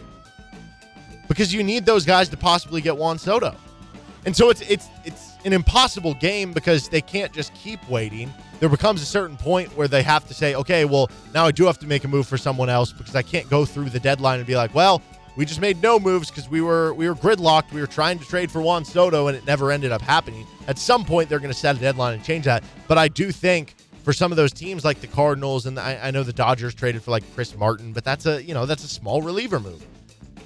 [SPEAKER 1] because you need those guys to possibly get Juan Soto. And so it's it's it's an impossible game because they can't just keep waiting. There becomes a certain point where they have to say, okay, well, now I do have to make a move for someone else because I can't go through the deadline and be like, well, we just made no moves because we were we were gridlocked. We were trying to trade for Juan Soto and it never ended up happening. At some point, they're going to set a deadline and change that. But I do think for some of those teams like the Cardinals and the, I, I know the Dodgers traded for like Chris Martin, but that's a you know that's a small reliever move.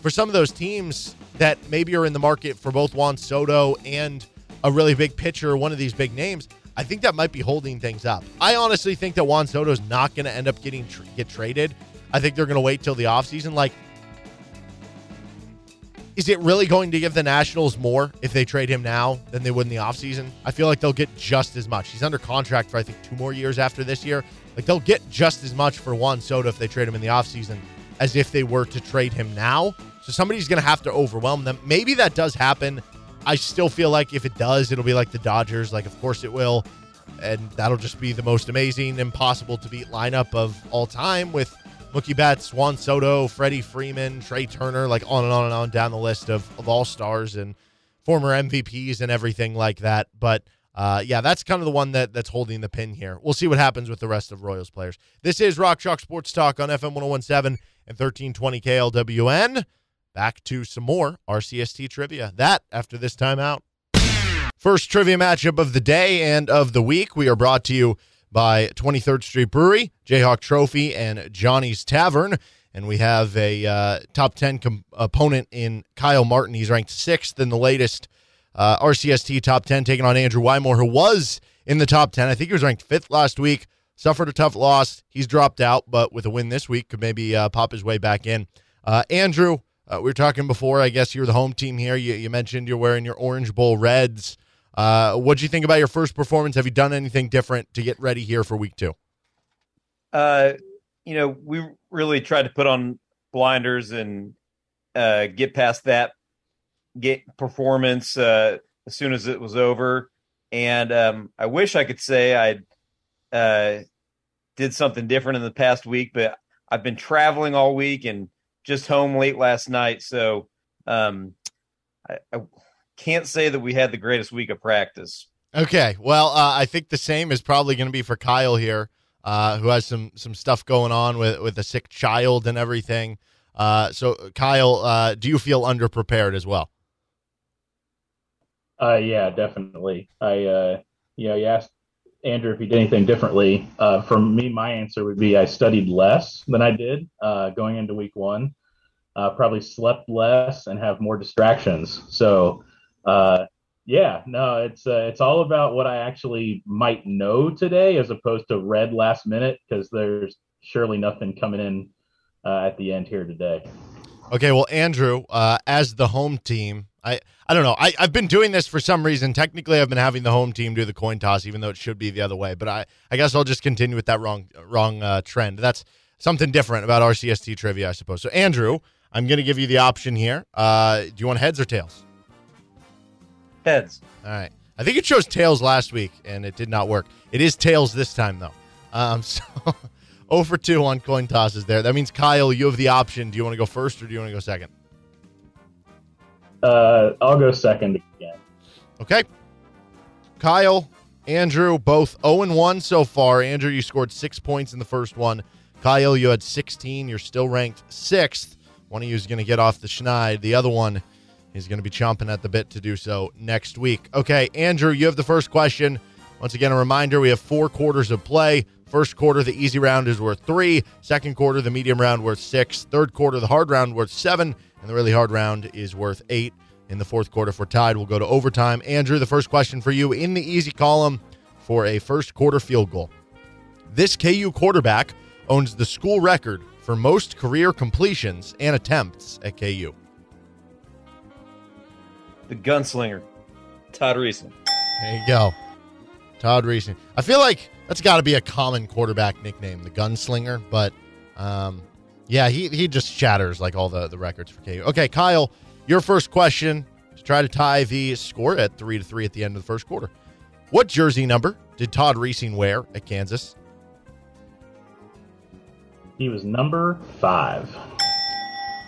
[SPEAKER 1] For some of those teams that maybe are in the market for both Juan Soto and a really big pitcher, one of these big names, I think that might be holding things up. I honestly think that Juan Soto is not going to end up getting get traded. I think they're going to wait till the offseason. Like is it really going to give the Nationals more if they trade him now than they would in the offseason? I feel like they'll get just as much. He's under contract for, I think, two more years after this year. Like, they'll get just as much for Juan Soto if they trade him in the offseason as if they were to trade him now. So somebody's going to have to overwhelm them. Maybe that does happen. I still feel like if it does, it'll be like the Dodgers. Like, of course it will. And that'll just be the most amazing, impossible to beat lineup of all time with Mookie Betts, Juan Soto, Freddie Freeman, Trea Turner, like on and on and on down the list of, of all stars and former MVPs and everything like that. But uh, yeah, that's kind of the one that that's holding the pin here. We'll see what happens with the rest of Royals players. This is Rock Chalk Sports Talk on FM 1017 and 1320 KLWN. Back to some more RCST trivia. That after this timeout. First trivia matchup of the day and of the week. We are brought to you by 23rd Street Brewery, Jayhawk Trophy, and Johnny's Tavern. And we have a uh, top 10 com- opponent in Kyle Martin. He's ranked sixth in the latest uh, RCST top 10, taking on Andrew Wymore, who was in the top 10. I think he was ranked fifth last week, suffered a tough loss. He's dropped out, but with a win this week, could maybe uh, pop his way back in. Uh, Andrew, uh, we were talking before. I guess you're the home team here. You, you mentioned you're wearing your Orange Bowl Reds. Uh, what do you think about your first performance? Have you done anything different to get ready here for week two?
[SPEAKER 10] Uh, you know, we really tried to put on blinders and uh, get past that, get performance uh, as soon as it was over. And um, I wish I could say I uh, did something different in the past week, but I've been traveling all week and just home late last night. So um, I, I can't say that we had the greatest week of practice.
[SPEAKER 1] Okay, well, uh, I think the same is probably going to be for Kyle here, uh, who has some some stuff going on with with a sick child and everything. Uh, so, Kyle, uh, do you feel underprepared as well?
[SPEAKER 11] Uh, yeah, definitely. I, uh, you know, you asked Andrew if he did anything differently. Uh, for me, my answer would be I studied less than I did uh, going into week one. Uh, probably slept less and have more distractions. So, uh, yeah, no, it's uh, it's all about what I actually might know today, as opposed to read last minute, because there's surely nothing coming in uh, at the end here today.
[SPEAKER 1] Okay, well, Andrew, uh, as the home team, I I don't know. I I've been doing this for some reason. Technically, I've been having the home team do the coin toss, even though it should be the other way. But I I guess I'll just continue with that wrong wrong uh, trend. That's something different about RCST trivia, I suppose. So, Andrew, I'm going to give you the option here. Uh, do you want heads or tails?
[SPEAKER 10] Heads.
[SPEAKER 1] All right. I think it chose tails last week, and it did not work. It is tails this time, though. Um, [LAUGHS] so 0 for 2 on coin tosses there. That means, Kyle, you have the option. Do you want to go first or do you want to go second?
[SPEAKER 11] Uh, I'll go second again.
[SPEAKER 1] Okay. Kyle, Andrew, both 0 and 1 so far. Andrew, you scored six points in the first one. Kyle, you had 16. You're still ranked sixth. One of you is going to get off the schneid. The other one is going to be chomping at the bit to do so next week. Okay, Andrew, you have the first question. Once again, a reminder we have four quarters of play. First quarter, the easy round is worth three. Second quarter, the medium round worth six. Third quarter, the hard round worth seven. And the really hard round is worth eight. In the fourth quarter, for tied, we'll go to overtime. Andrew, the first question for you in the easy column for a first quarter field goal. This KU quarterback owns the school record for most career completions and attempts at KU.
[SPEAKER 10] The gunslinger, Todd Reesing.
[SPEAKER 1] There you go. Todd Reesing. I feel like that's got to be a common quarterback nickname, the gunslinger, but um, yeah, he, he just shatters like all the, the records for KU. Okay, Kyle, your first question to try to tie the score at 3 to 3 at the end of the first quarter. What jersey number did Todd Reesing wear at Kansas?
[SPEAKER 11] He was number five.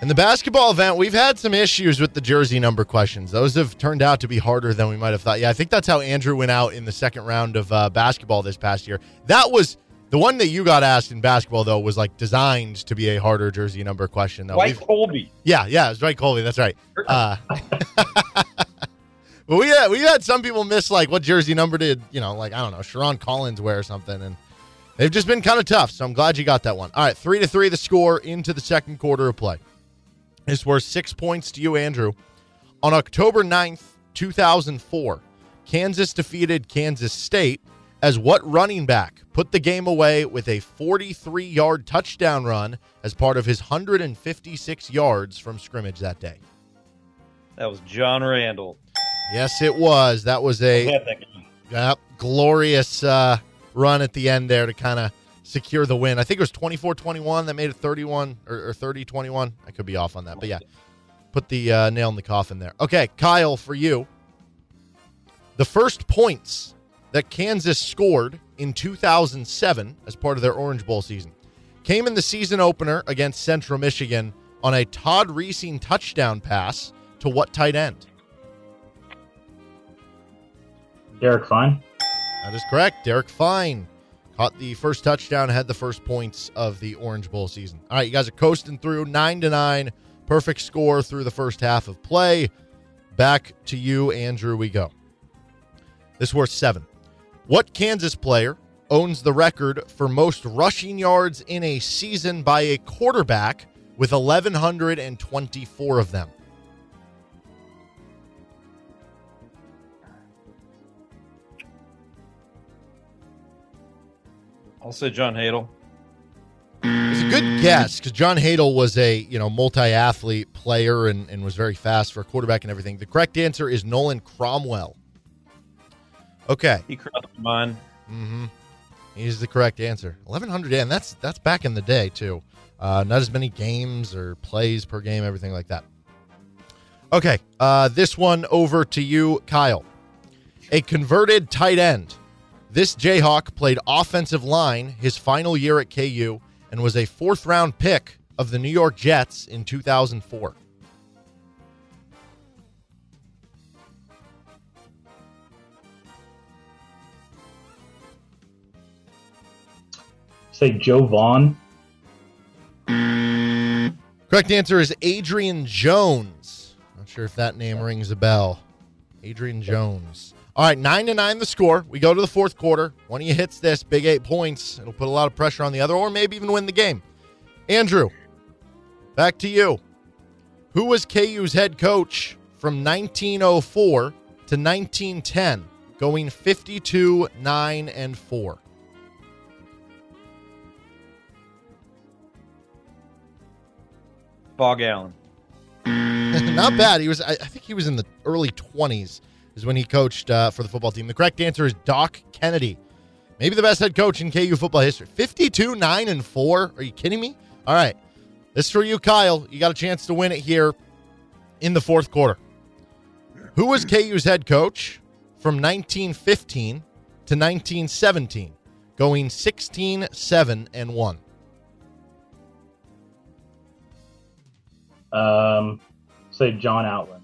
[SPEAKER 1] In the basketball event, we've had some issues with the jersey number questions. Those have turned out to be harder than we might have thought. Yeah, I think that's how Andrew went out in the second round of uh, basketball this past year. That was the one that you got asked in basketball, though, was like designed to be a harder jersey number question. Though,
[SPEAKER 10] Dwight Coleby.
[SPEAKER 1] Yeah, yeah, it's was Dwight Coleby. That's right. Uh, [LAUGHS] but we had we had some people miss like what jersey number did you know like I don't know Sherron Collins wear or something, and they've just been kind of tough. So I'm glad you got that one. All right, three to three the score into the second quarter of play. It's worth six points to you, Andrew. On October 9th, 2004, Kansas defeated Kansas State as what running back put the game away with a 43 yard touchdown run as part of his 156 yards from scrimmage that day?
[SPEAKER 10] That was John Randall.
[SPEAKER 1] Yes, it was. That was a yep, glorious uh, run at the end there to kind of secure the win. I think it was 24 21 that made it 31 or, or 30 21. I could be off on that. But yeah, put the uh, nail in the coffin there. Okay, Kyle, for you. The first points that Kansas scored in 2007 as part of their Orange Bowl season came in the season opener against Central Michigan on a Todd Reesing touchdown pass to what tight end?
[SPEAKER 11] Derek Fine.
[SPEAKER 1] That is correct. Derek Fine caught the first touchdown, had the first points of the Orange Bowl season. All right, you guys are coasting through nine to nine, perfect score through the first half of play. Back to you, Andrew. We go. This worth seven. What Kansas player owns the record for most rushing yards in a season by a quarterback with 1,124 of them?
[SPEAKER 10] I'll say John Hadl.
[SPEAKER 1] It's a good guess because John Hadl was a you know multi-athlete player and, and was very fast for a quarterback and everything. The correct answer is Nolan Cromwell. Okay,
[SPEAKER 10] He crossed mine.
[SPEAKER 1] mm-hmm. he's the correct answer. Eleven hundred, and that's that's back in the day too. Uh, not as many games or plays per game, everything like that. Okay, uh, this one over to you, Kyle. A converted tight end. This Jayhawk played offensive line his final year at KU and was a fourth round pick of the New York Jets in 2004.
[SPEAKER 11] Say Joe Vaughn.
[SPEAKER 1] Correct answer is Adrian Jones. Not sure if that name rings a bell. Adrian Jones. All right, nine to nine the score. We go to the fourth quarter. One of you hits this, big eight points. It'll put a lot of pressure on the other, or maybe even win the game. Andrew, back to you. Who was KU's head coach from 1904 to 1910, going 52, 9, and 4?
[SPEAKER 10] Phog Allen. [LAUGHS]
[SPEAKER 1] Not bad. He was. I, I think he was in the early twenties. Is when he coached uh, for the football team. The correct answer is Doc Kennedy. Maybe the best head coach in KU football history. Fifty-two, nine, and four. Are you kidding me? All right, this is for you, Kyle. You got a chance to win it here in the fourth quarter. Who was KU's head coach from 1915 to 1917, going 16, 7, and 1?
[SPEAKER 11] Um, say John Outland.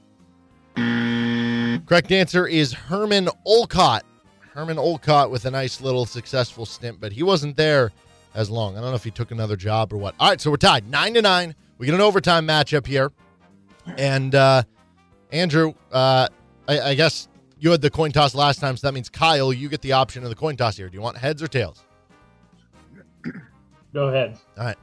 [SPEAKER 1] Correct answer is Herman Olcott. Herman Olcott with a nice little successful stint, but he wasn't there as long. I don't know if he took another job or what. All right, so we're tied nine to nine. We get an overtime matchup here, and uh, Andrew, uh, I, I guess you had the coin toss last time, so that means Kyle, you get the option of the coin toss here. Do you want heads or tails?
[SPEAKER 11] Go ahead.
[SPEAKER 1] All right.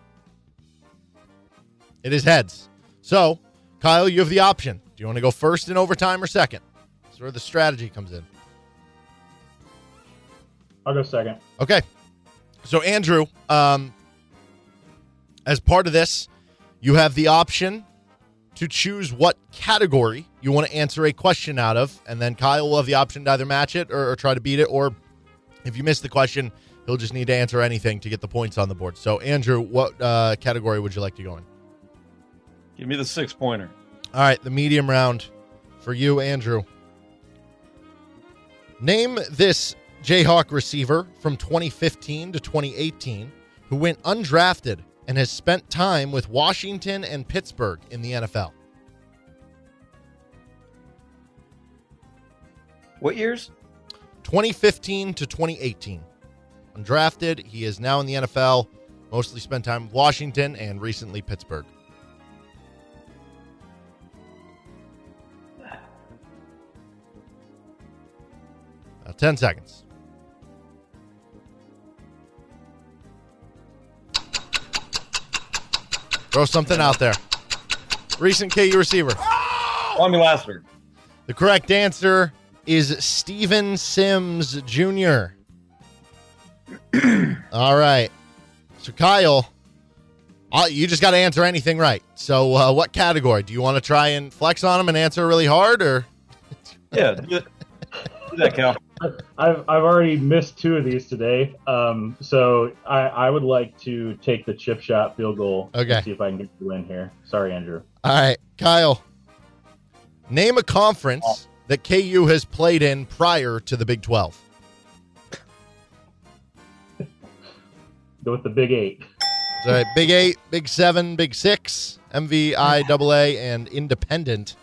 [SPEAKER 1] It is heads. So, Kyle, you have the option. Do you want to go first in overtime or second? That's where the strategy comes in.
[SPEAKER 11] I'll go second.
[SPEAKER 1] Okay. So, Andrew, um, as part of this, you have the option to choose what category you want to answer a question out of, and then Kyle will have the option to either match it or, or try to beat it, or if you miss the question, he'll just need to answer anything to get the points on the board. So, Andrew, what uh, category would you like to go in?
[SPEAKER 10] Give me the six pointer.
[SPEAKER 1] All right, the medium round for you, Andrew. Name this Jayhawk receiver from 2015 to 2018 who went undrafted and has spent time with Washington and Pittsburgh in the NFL.
[SPEAKER 10] What years?
[SPEAKER 1] 2015 to 2018. Undrafted, he is now in the NFL, mostly spent time with Washington and recently Pittsburgh. 10 seconds. Throw something out there. Recent KU receiver.
[SPEAKER 10] Kwame Lassiter.
[SPEAKER 1] The correct answer is Steven Sims Jr. [CLEARS THROAT] All right. So, Kyle, you just got to answer anything right. So, uh, what category do you want to try and flex on them and answer really hard, or?
[SPEAKER 10] Yeah, do, do that, Cal.
[SPEAKER 11] I've I've already missed two of these today, um, so I, I would like to take the chip shot field goal.
[SPEAKER 1] Okay.
[SPEAKER 11] see if I can get the win here. Sorry, Andrew.
[SPEAKER 1] All right, Kyle. Name a conference that KU has played in prior to the Big Twelve.
[SPEAKER 11] Go with the Big Eight.
[SPEAKER 1] All right, Big Eight, Big Seven, Big Six, MVIAA, and Independent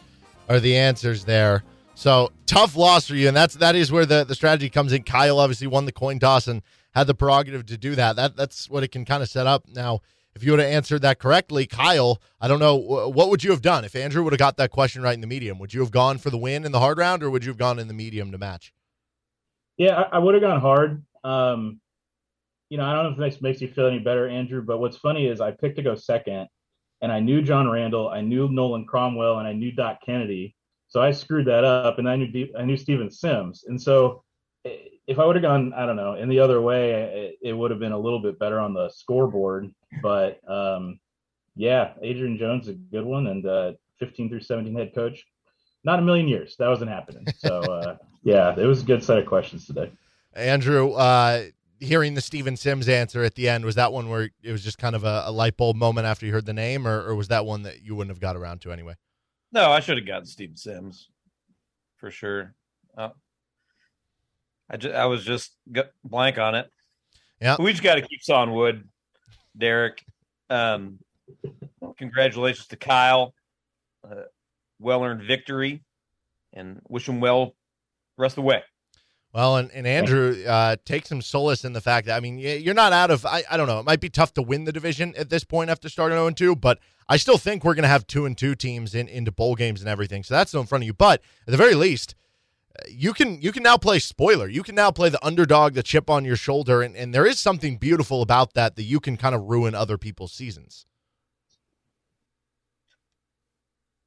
[SPEAKER 1] are the answers there. So tough loss for you, and that's that is where the, the strategy comes in. Kyle obviously won the coin toss and had the prerogative to do that. That that's what it can kind of set up. Now, if you would have answered that correctly, Kyle, I don't know what would you have done if Andrew would have got that question right in the medium. Would you have gone for the win in the hard round, or would you have gone in the medium to match?
[SPEAKER 11] Yeah, I, I would have gone hard. Um, you know, I don't know if this makes you feel any better, Andrew, but what's funny is I picked to go second, and I knew John Randall, I knew Nolan Cromwell, and I knew Doc Kennedy. So I screwed that up, and I knew De- I knew Steven Sims, and so if I would have gone, I don't know, in the other way, it, it would have been a little bit better on the scoreboard. But um, yeah, Adrian Jones is a good one, and uh, 15 through 17 head coach. Not a million years. That wasn't happening. So uh, [LAUGHS] yeah, it was a good set of questions today.
[SPEAKER 1] Andrew, uh, hearing the Steven Sims answer at the end, was that one where it was just kind of a, a light bulb moment after you heard the name, or, or was that one that you wouldn't have got around to anyway?
[SPEAKER 10] No, I should have gotten Steve Sims for sure. Uh, I just, I was just blank on it.
[SPEAKER 1] Yeah,
[SPEAKER 10] we just got to keep sawing wood, Derek. Um, congratulations to Kyle. Uh, well earned victory, and wish him well rest of the way.
[SPEAKER 1] Well, and, and Andrew, uh, take some solace in the fact that, I mean, you're not out of, I, I don't know, it might be tough to win the division at this point after starting 0 2, but I still think we're going to have 2 and 2 teams in, into bowl games and everything. So that's still in front of you. But at the very least, uh, you can you can now play spoiler. You can now play the underdog, the chip on your shoulder, and, and there is something beautiful about that that you can kind of ruin other people's seasons.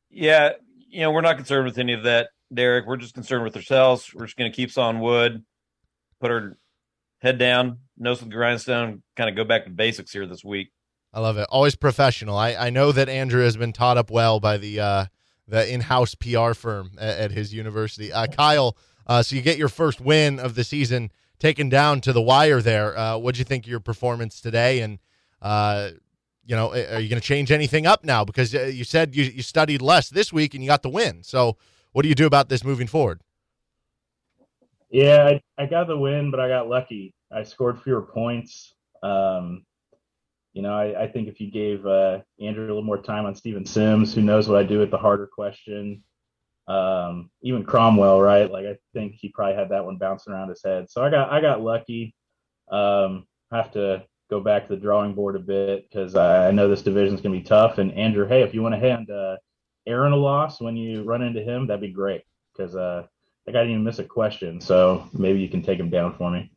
[SPEAKER 10] Yeah, you know, we're not concerned with any of that, Derek. We're just concerned with ourselves. We're just going to keep sawing wood, put our head down, nose to the grindstone, kind of go back to basics here this week.
[SPEAKER 1] I love it. Always professional. I, I know that Andrew has been taught up well by the uh, the in house PR firm at, at his university. Uh, Kyle, uh, so you get your first win of the season taken down to the wire there. Uh, what'd you think of your performance today? And, uh, you know, are you going to change anything up now? Because uh, you said you, you studied less this week and you got the win. So what do you do about this moving forward?
[SPEAKER 11] Yeah, I, I got the win, but I got lucky. I scored fewer points. Um, you know, I, I, think if you gave uh, Andrew a little more time on Steven Sims, who knows what I do with the harder question, um, even Cromwell, right? Like I think he probably had that one bouncing around his head. So I got I got lucky. Um, have to go back to the drawing board a bit because I, I know this division is going to be tough. And Andrew, hey, if you want to hand uh, Aaron a loss when you run into him, that'd be great because uh, that guy didn't even miss a question. So maybe you can take him down for me.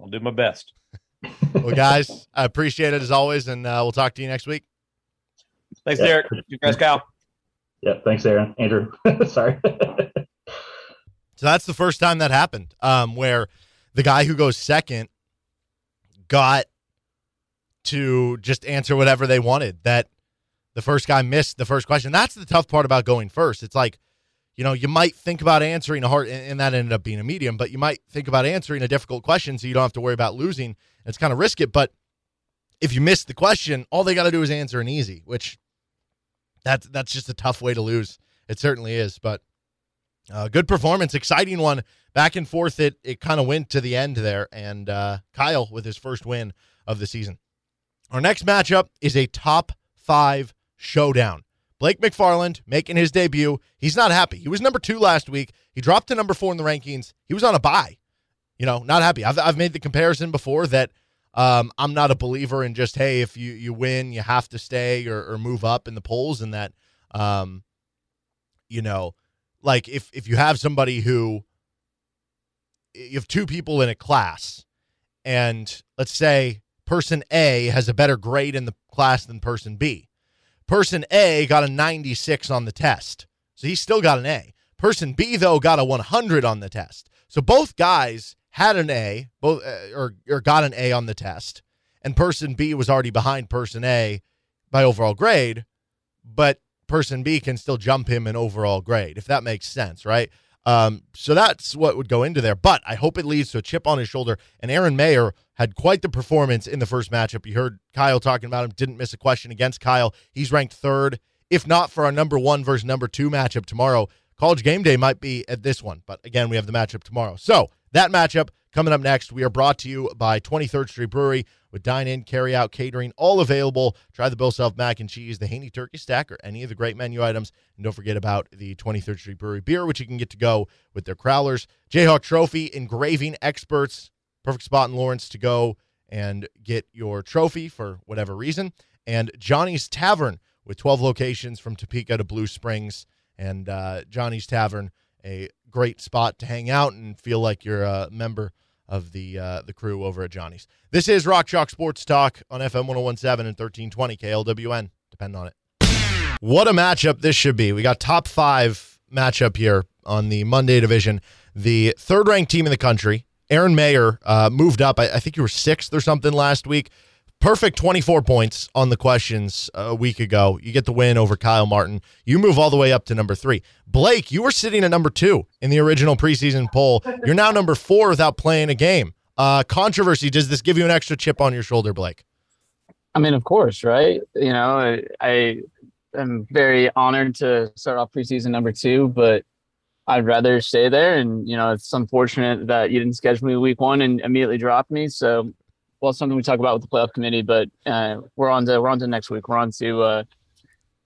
[SPEAKER 10] I'll do my best. [LAUGHS]
[SPEAKER 1] well, guys, I appreciate it as always, and uh, we'll talk to you next week.
[SPEAKER 10] Thanks, yeah. Derek. Congrats, Kyle.
[SPEAKER 11] Yeah, thanks, Aaron. Andrew. [LAUGHS] Sorry. [LAUGHS]
[SPEAKER 1] so that's the first time that happened, um, where the guy who goes second got to just answer whatever they wanted. That the first guy missed the first question. That's the tough part about going first. It's like, you know, you might think about answering a hard, and that ended up being a medium, but you might think about answering a difficult question so you don't have to worry about losing. It's kind of risk it, but if you miss the question, all they got to do is answer an easy, which that's that's just a tough way to lose. It certainly is, but uh, good performance, exciting one, back and forth. It it kind of went to the end there, and uh, Kyle with his first win of the season. Our next matchup is a top five showdown. Blake McFarland making his debut. He's not happy. He was number two last week. He dropped to number four in the rankings. He was on a bye. You know, not happy. I've I've made the comparison before that um, I'm not a believer in just hey, if you you win, you have to stay or, or move up in the polls, and that um, you know, like if if you have somebody who you have two people in a class, and let's say person A has a better grade in the class than person B. Person A got a 96 on the test, so he still got an A. Person B though got a 100 on the test. So both guys had an A, both uh, or or got an A on the test, and person B was already behind person A by overall grade, but person B can still jump him in overall grade, if that makes sense, right? Um, so that's what would go into there. But I hope it leads to a chip on his shoulder. And Aaron Mayer had quite the performance in the first matchup. You heard Kyle talking about him, didn't miss a question against Kyle. He's ranked third. If not for our number one versus number two matchup tomorrow, college game day might be at this one. But again, we have the matchup tomorrow. So that matchup coming up next. We are brought to you by 23rd Street Brewery with dine in, carry out, catering, all available. Try the Bill Self mac and cheese, the Haney turkey stack, or any of the great menu items. And don't forget about the 23rd Street Brewery beer, which you can get to go with their crowlers. Jayhawk Trophy engraving experts, perfect spot in Lawrence to go and get your trophy for whatever reason. And Johnny's Tavern with 12 locations from Topeka to Blue Springs. And uh, Johnny's Tavern, a great spot to hang out and feel like you're a member of the uh, the crew over at Johnny's. This is Rock Chalk Sports Talk on FM 1017 and 1320 KLWN. Depend on it. What a matchup this should be. We got top five matchup here on the Monday division. The third ranked team in the country, Aaron Mayer, uh, moved up. I, I think you were sixth or something last week. Perfect 24 points on the questions a week ago. You get the win over Kyle Martin. You move all the way up to number three. Blake, you were sitting at number two in the original preseason poll. You're now number four without playing a game. Uh, controversy. Does this give you an extra chip on your shoulder, Blake?
[SPEAKER 12] I mean, of course, right? You know, I, I am very honored to start off preseason number two, but I'd rather stay there. And, you know, it's unfortunate that you didn't schedule me week one and immediately drop me. So well, something we talk about with the playoff committee, but uh, we're on to we're on to next week. We're on to uh,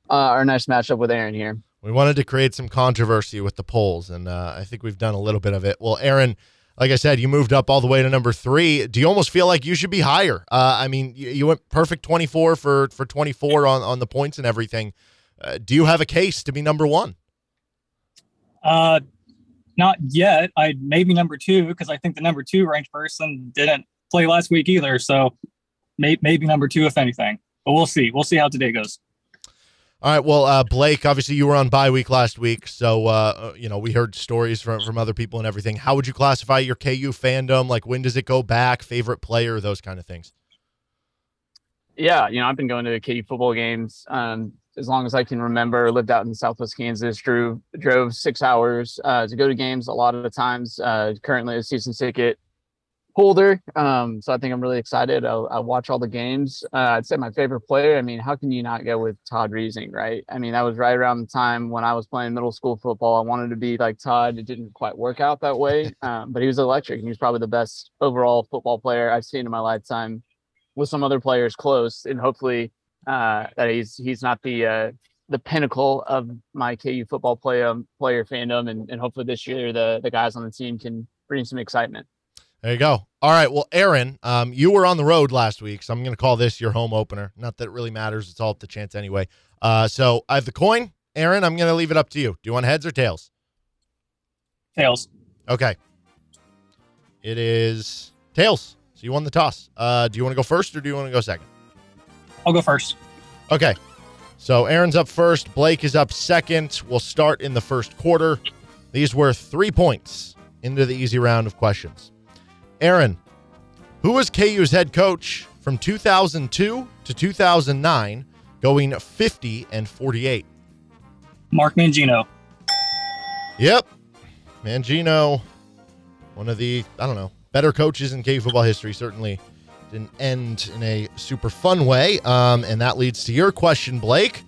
[SPEAKER 12] uh, our next matchup with Aaron here.
[SPEAKER 1] We wanted to create some controversy with the polls, and uh, I think we've done a little bit of it. Well, Aaron, like I said, you moved up all the way to number three. Do you almost feel like you should be higher? Uh, I mean, you, you, went perfect twenty four for for twenty four on on the points and everything. Uh, do you have a case to be number one?
[SPEAKER 13] Uh, not yet. I maybe number two because I think the number two ranked person didn't play last week either. So may, maybe number two, if anything. But we'll see. We'll see how today goes.
[SPEAKER 1] All right. Well, uh, Blake, obviously you were on bye week last week, so uh, uh you know we heard stories from from other people and everything. How would you classify your KU fandom? Like, when does it go back? Favorite player? Those kind of things.
[SPEAKER 12] Yeah, you know, I've been going to KU football games um, as long as I can remember. Lived out in Southwest Kansas. Drove drove six hours uh, to go to games. A lot of the times. Uh, currently, a season ticket holder. Um, so I think I'm really excited. I, I watch all the games. Uh, I'd say my favorite player. I mean, how can you not go with Todd Reesing, right? I mean, that was right around the time when I was playing middle school football. I wanted to be like Todd. It didn't quite work out that way, um, but he was electric. He was probably the best overall football player I've seen in my lifetime. With some other players close, and hopefully uh, that he's he's not the uh, the pinnacle of my KU football player player fandom, and, and hopefully this year the the guys on the team can bring some excitement.
[SPEAKER 1] There you go. All right. Well, Aaron, um, you were on the road last week, so I'm going to call this your home opener. Not that it really matters. It's all up to chance anyway. Uh, so I have the coin. Aaron, I'm going to leave it up to you. Do you want heads or tails?
[SPEAKER 13] Tails.
[SPEAKER 1] Okay. It is tails. So you won the toss. Uh, do you want to go first or do you want to go second?
[SPEAKER 13] I'll go first.
[SPEAKER 1] Okay. So Aaron's up first. Blake is up second. We'll start in the first quarter. These were three points into the easy round of questions. Aaron, who was KU's head coach from 2002 to 2009, going 50 and 48?
[SPEAKER 13] Mark Mangino.
[SPEAKER 1] Yep. Mangino, one of the, I don't know, better coaches in KU football history. Certainly didn't end in a super fun way. Um, and that leads to your question, Blake.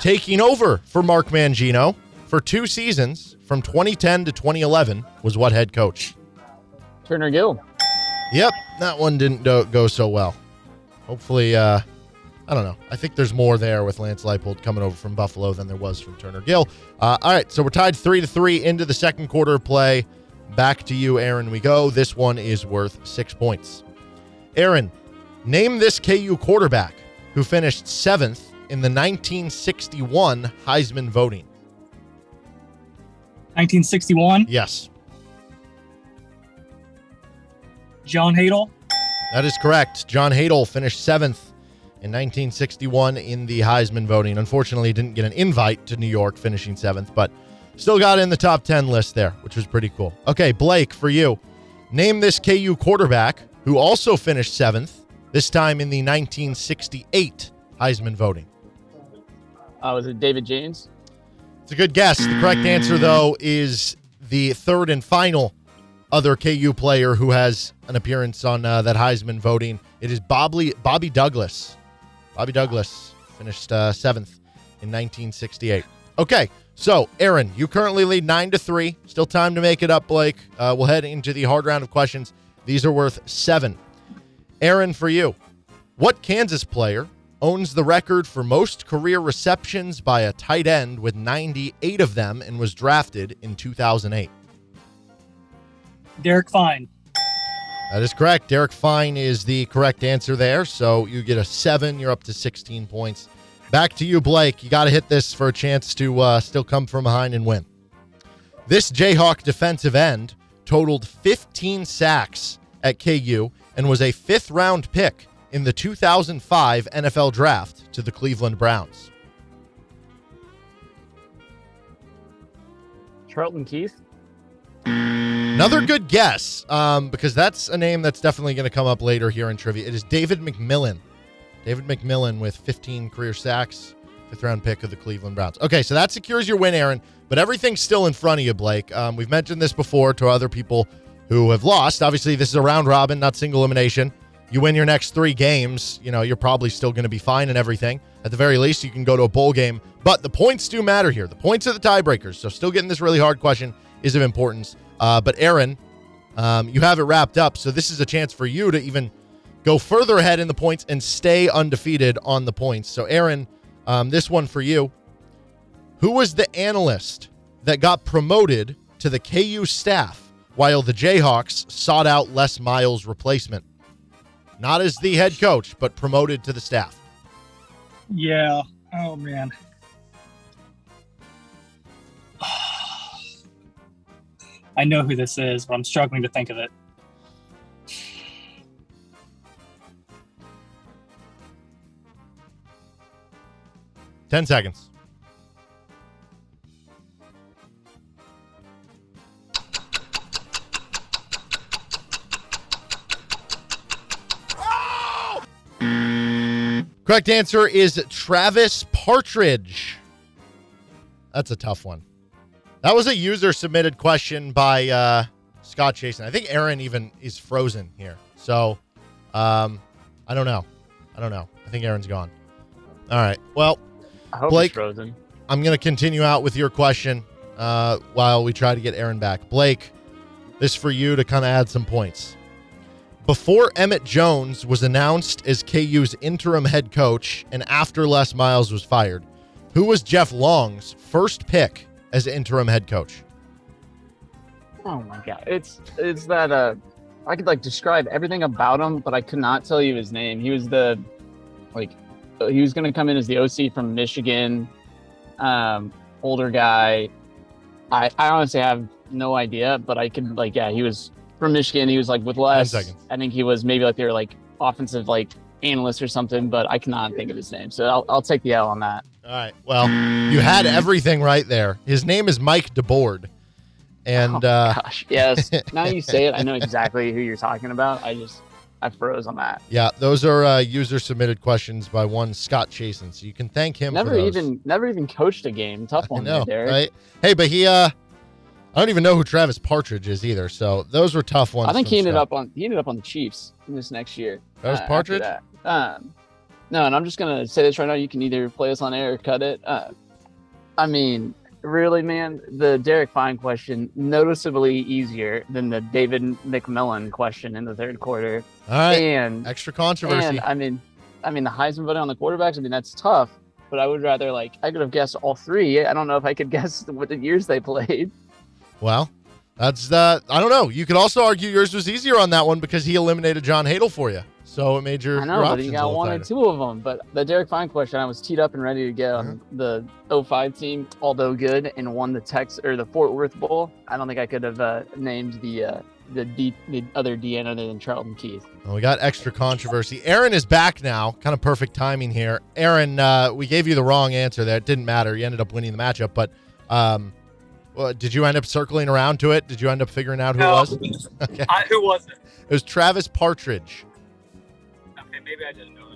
[SPEAKER 1] Taking over for Mark Mangino for two seasons from 2010 to 2011 was what head coach?
[SPEAKER 12] Turner Gill.
[SPEAKER 1] Yep, that one didn't do- go so well. Hopefully, uh, I don't know. I think there's more there with Lance Leipold coming over from Buffalo than there was from Turner Gill. Uh, all right, so we're tied three to three into the second quarter of play. Back to you, Aaron. We go. This one is worth six points. Aaron, name this KU quarterback who finished seventh in the 1961 Heisman voting.
[SPEAKER 13] 1961?
[SPEAKER 1] Yes.
[SPEAKER 13] John Hadl?
[SPEAKER 1] That is correct. John Hadl finished seventh in 1961 in the Heisman voting. Unfortunately, he didn't get an invite to New York, finishing seventh, but still got in the top 10 list there, which was pretty cool. Okay, Blake, for you, name this KU quarterback who also finished seventh This time in the 1968 Heisman voting.
[SPEAKER 12] Uh, was it David James?
[SPEAKER 1] It's a good guess. The correct answer, though, is the third and final other KU player who has an appearance on uh, that Heisman voting. It is Bobby Bobby Douglas. Bobby Douglas finished uh, seventh in 1968. Okay, so Aaron, you currently lead nine to three. Still time to make it up, Blake. Uh, we'll head into the hard round of questions. These are worth seven. Aaron, for you, what Kansas player owns the record for most career receptions by a tight end with 98 of them and was drafted in 2008?
[SPEAKER 13] Derek Fine.
[SPEAKER 1] That is correct. Derek Fine is the correct answer there. So you get a seven. You're up to 16 points. Back to you, Blake. You got to hit this for a chance to uh, still come from behind and win. This Jayhawk defensive end totaled 15 sacks at KU and was a fifth round pick in the 2005 NFL draft to the Cleveland Browns.
[SPEAKER 12] Charlton Keith.
[SPEAKER 1] Another good guess, um, because that's a name that's definitely going to come up later here in trivia. It is David McMillan. David McMillan with 15 career sacks, fifth round pick of the Cleveland Browns. Okay, so that secures your win, Aaron, but everything's still in front of you, Blake. Um, we've mentioned this before to other people who have lost. Obviously, this is a round robin, not single elimination. You win your next three games, you know, you're probably still going to be fine and everything. At the very least, you can go to a bowl game, but the points do matter here. The points are the tiebreakers, so still getting this really hard question is of importance. Uh, but Aaron, um, you have it wrapped up, so this is a chance for you to even go further ahead in the points and stay undefeated on the points. So, Aaron, um, this one for you. Who was the analyst that got promoted to the KU staff while the Jayhawks sought out Les Miles' replacement? Not as the head coach, but promoted to the staff.
[SPEAKER 13] Yeah. Oh man. I know who this is, but I'm struggling to think of it.
[SPEAKER 1] Ten seconds. Correct answer is Travis Partridge. That's a tough one. That was a user submitted question by uh, Scott Jason. I think Aaron even is frozen here. So um, I don't know. I don't know. I think Aaron's gone. All right. Well,
[SPEAKER 12] I hope
[SPEAKER 1] Blake,
[SPEAKER 12] he's frozen.
[SPEAKER 1] I'm going to continue out with your question uh, while we try to get Aaron back. Blake, this for you to kind of add some points. Before Emmett Jones was announced as KU's interim head coach and after Les Miles was fired, who was Jeff Long's first pick as interim head coach?
[SPEAKER 12] Oh my god, it's it's that uh, I could like describe everything about him, but I could not tell you his name. He was the like he was going to come in as the OC from Michigan, um, older guy. I I honestly have no idea, but I could like yeah, he was from Michigan. He was like with Les.
[SPEAKER 1] seconds.
[SPEAKER 12] I think he was maybe like their like offensive like analyst or something, but I cannot think of his name. So I'll I'll take the L on that.
[SPEAKER 1] All right. Well, you had everything right there. His name is Mike DeBoard. And uh,
[SPEAKER 12] Gosh, yes. [LAUGHS] now you say it, I know exactly who you're talking about. I just I froze on that.
[SPEAKER 1] yeah, those are uh, user submitted questions by one Scott Chasen. So you can thank him
[SPEAKER 12] Never even never even coached a game. Tough
[SPEAKER 1] I
[SPEAKER 12] one,
[SPEAKER 1] know,
[SPEAKER 12] there,
[SPEAKER 1] right? Hey, but he uh I don't even know who Travis Partridge is either. So those were tough ones.
[SPEAKER 12] I think he ended
[SPEAKER 1] Scott.
[SPEAKER 12] up on he ended up on the Chiefs in this next year.
[SPEAKER 1] That was
[SPEAKER 12] uh,
[SPEAKER 1] Partridge?
[SPEAKER 12] that. Um, no, and I'm just gonna say this right now. You can either play this on air or cut it. Uh, I mean, really, man, the Derek Fine question noticeably easier than the David McMillan question in the third quarter.
[SPEAKER 1] All right.
[SPEAKER 12] and
[SPEAKER 1] Extra controversy.
[SPEAKER 12] and I mean, I mean the Heisman voting on the quarterbacks. I mean that's tough, but I would rather like I could have guessed all three. I don't know if I could [LAUGHS] guess what the years they played.
[SPEAKER 1] Well, that's uh I don't know. You could also argue yours was easier on that one because he eliminated John Hadl for you. So it made your,
[SPEAKER 12] I know,
[SPEAKER 1] your
[SPEAKER 12] but
[SPEAKER 1] options
[SPEAKER 12] you got
[SPEAKER 1] little
[SPEAKER 12] one or two of them. But the Derek Fine question, I was teed up and ready to get on the 05 team, although good, and won the Tex or the Fort Worth Bowl. I don't think I could have uh, named the uh, the, D, the other DN other than Charlton Keith.
[SPEAKER 1] Well, we got extra controversy. Aaron is back now. Kind of perfect timing here. Aaron, uh, we gave you the wrong answer there. It didn't matter. You ended up winning the matchup, but um, well, did you end up circling around to it? Did you end up figuring out who
[SPEAKER 13] No.
[SPEAKER 1] it was? [LAUGHS] Okay.
[SPEAKER 13] I, who was it?
[SPEAKER 1] It was Travis Partridge.
[SPEAKER 12] Maybe I didn't know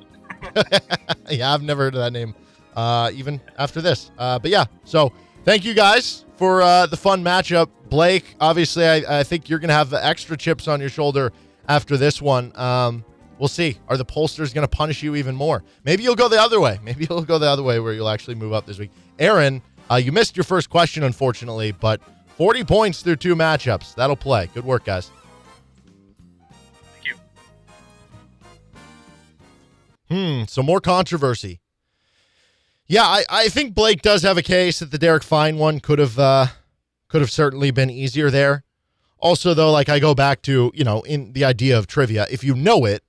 [SPEAKER 12] it.
[SPEAKER 1] yeah, I've never heard of that name, uh, even after this. Uh, but yeah, so thank you guys for uh, the fun matchup. Blake, obviously, I, I think you're going to have the extra chips on your shoulder after this one. Um, we'll see. Are the pollsters going to punish you even more? Maybe you'll go the other way. Maybe [LAUGHS] you'll go the other way where you'll actually move up this week. Aaron, uh, you missed your first question, unfortunately, but 40 points through two matchups. That'll play. Good work, guys. Hmm. So more controversy. Yeah, I, I think Blake does have a case that the Derek Fine one could have uh, could have certainly been easier there. Also, though, like I go back to you know in the idea of trivia, if you know it,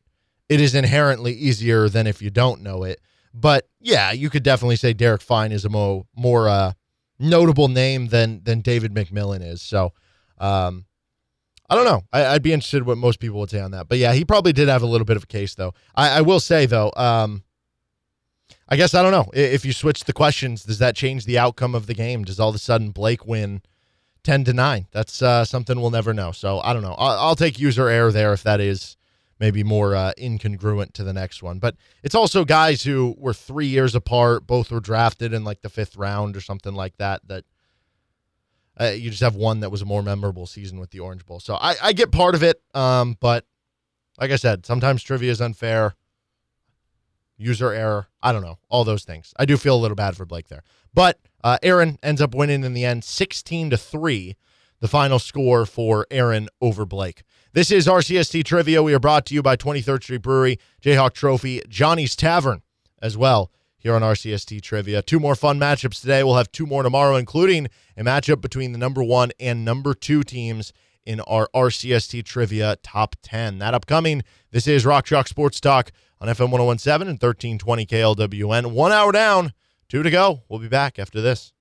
[SPEAKER 1] it is inherently easier than if you don't know it. But yeah, you could definitely say Derek Fine is a more more uh, notable name than than David McMillan is. So um, I don't know. I, would be interested what most people would say on that. But yeah, he probably did have a little bit of a case though. I, I will say though, um, I guess I don't know if you switch the questions, does that change the outcome of the game? Does all of a sudden Blake win? 10 to 9 that's uh, something we'll never know so i don't know i'll, I'll take user error there if that is maybe more uh, incongruent to the next one. But it's also guys who were three years apart, both were drafted in like the fifth round or something like that. That uh, you just have one that was a more memorable season with the Orange Bowl. So I, I get part of it, um, but like I said, sometimes trivia is unfair. User error. I don't know. All those things. I do feel a little bad for Blake there. But uh, Aaron ends up winning in the end 16 to 3, the final score for Aaron over Blake. This is RCST Trivia. We are brought to you by 23rd Street Brewery, Jayhawk Trophy, Johnny's Tavern as well here on RCST Trivia. Two more fun matchups today. We'll have two more tomorrow, including a matchup between the number one and number two teams in our RCST Trivia Top 10. That upcoming. This is Rock Chalk Sports Talk on FM 1017 and 1320 KLWN. One hour down, two to go. We'll be back after this.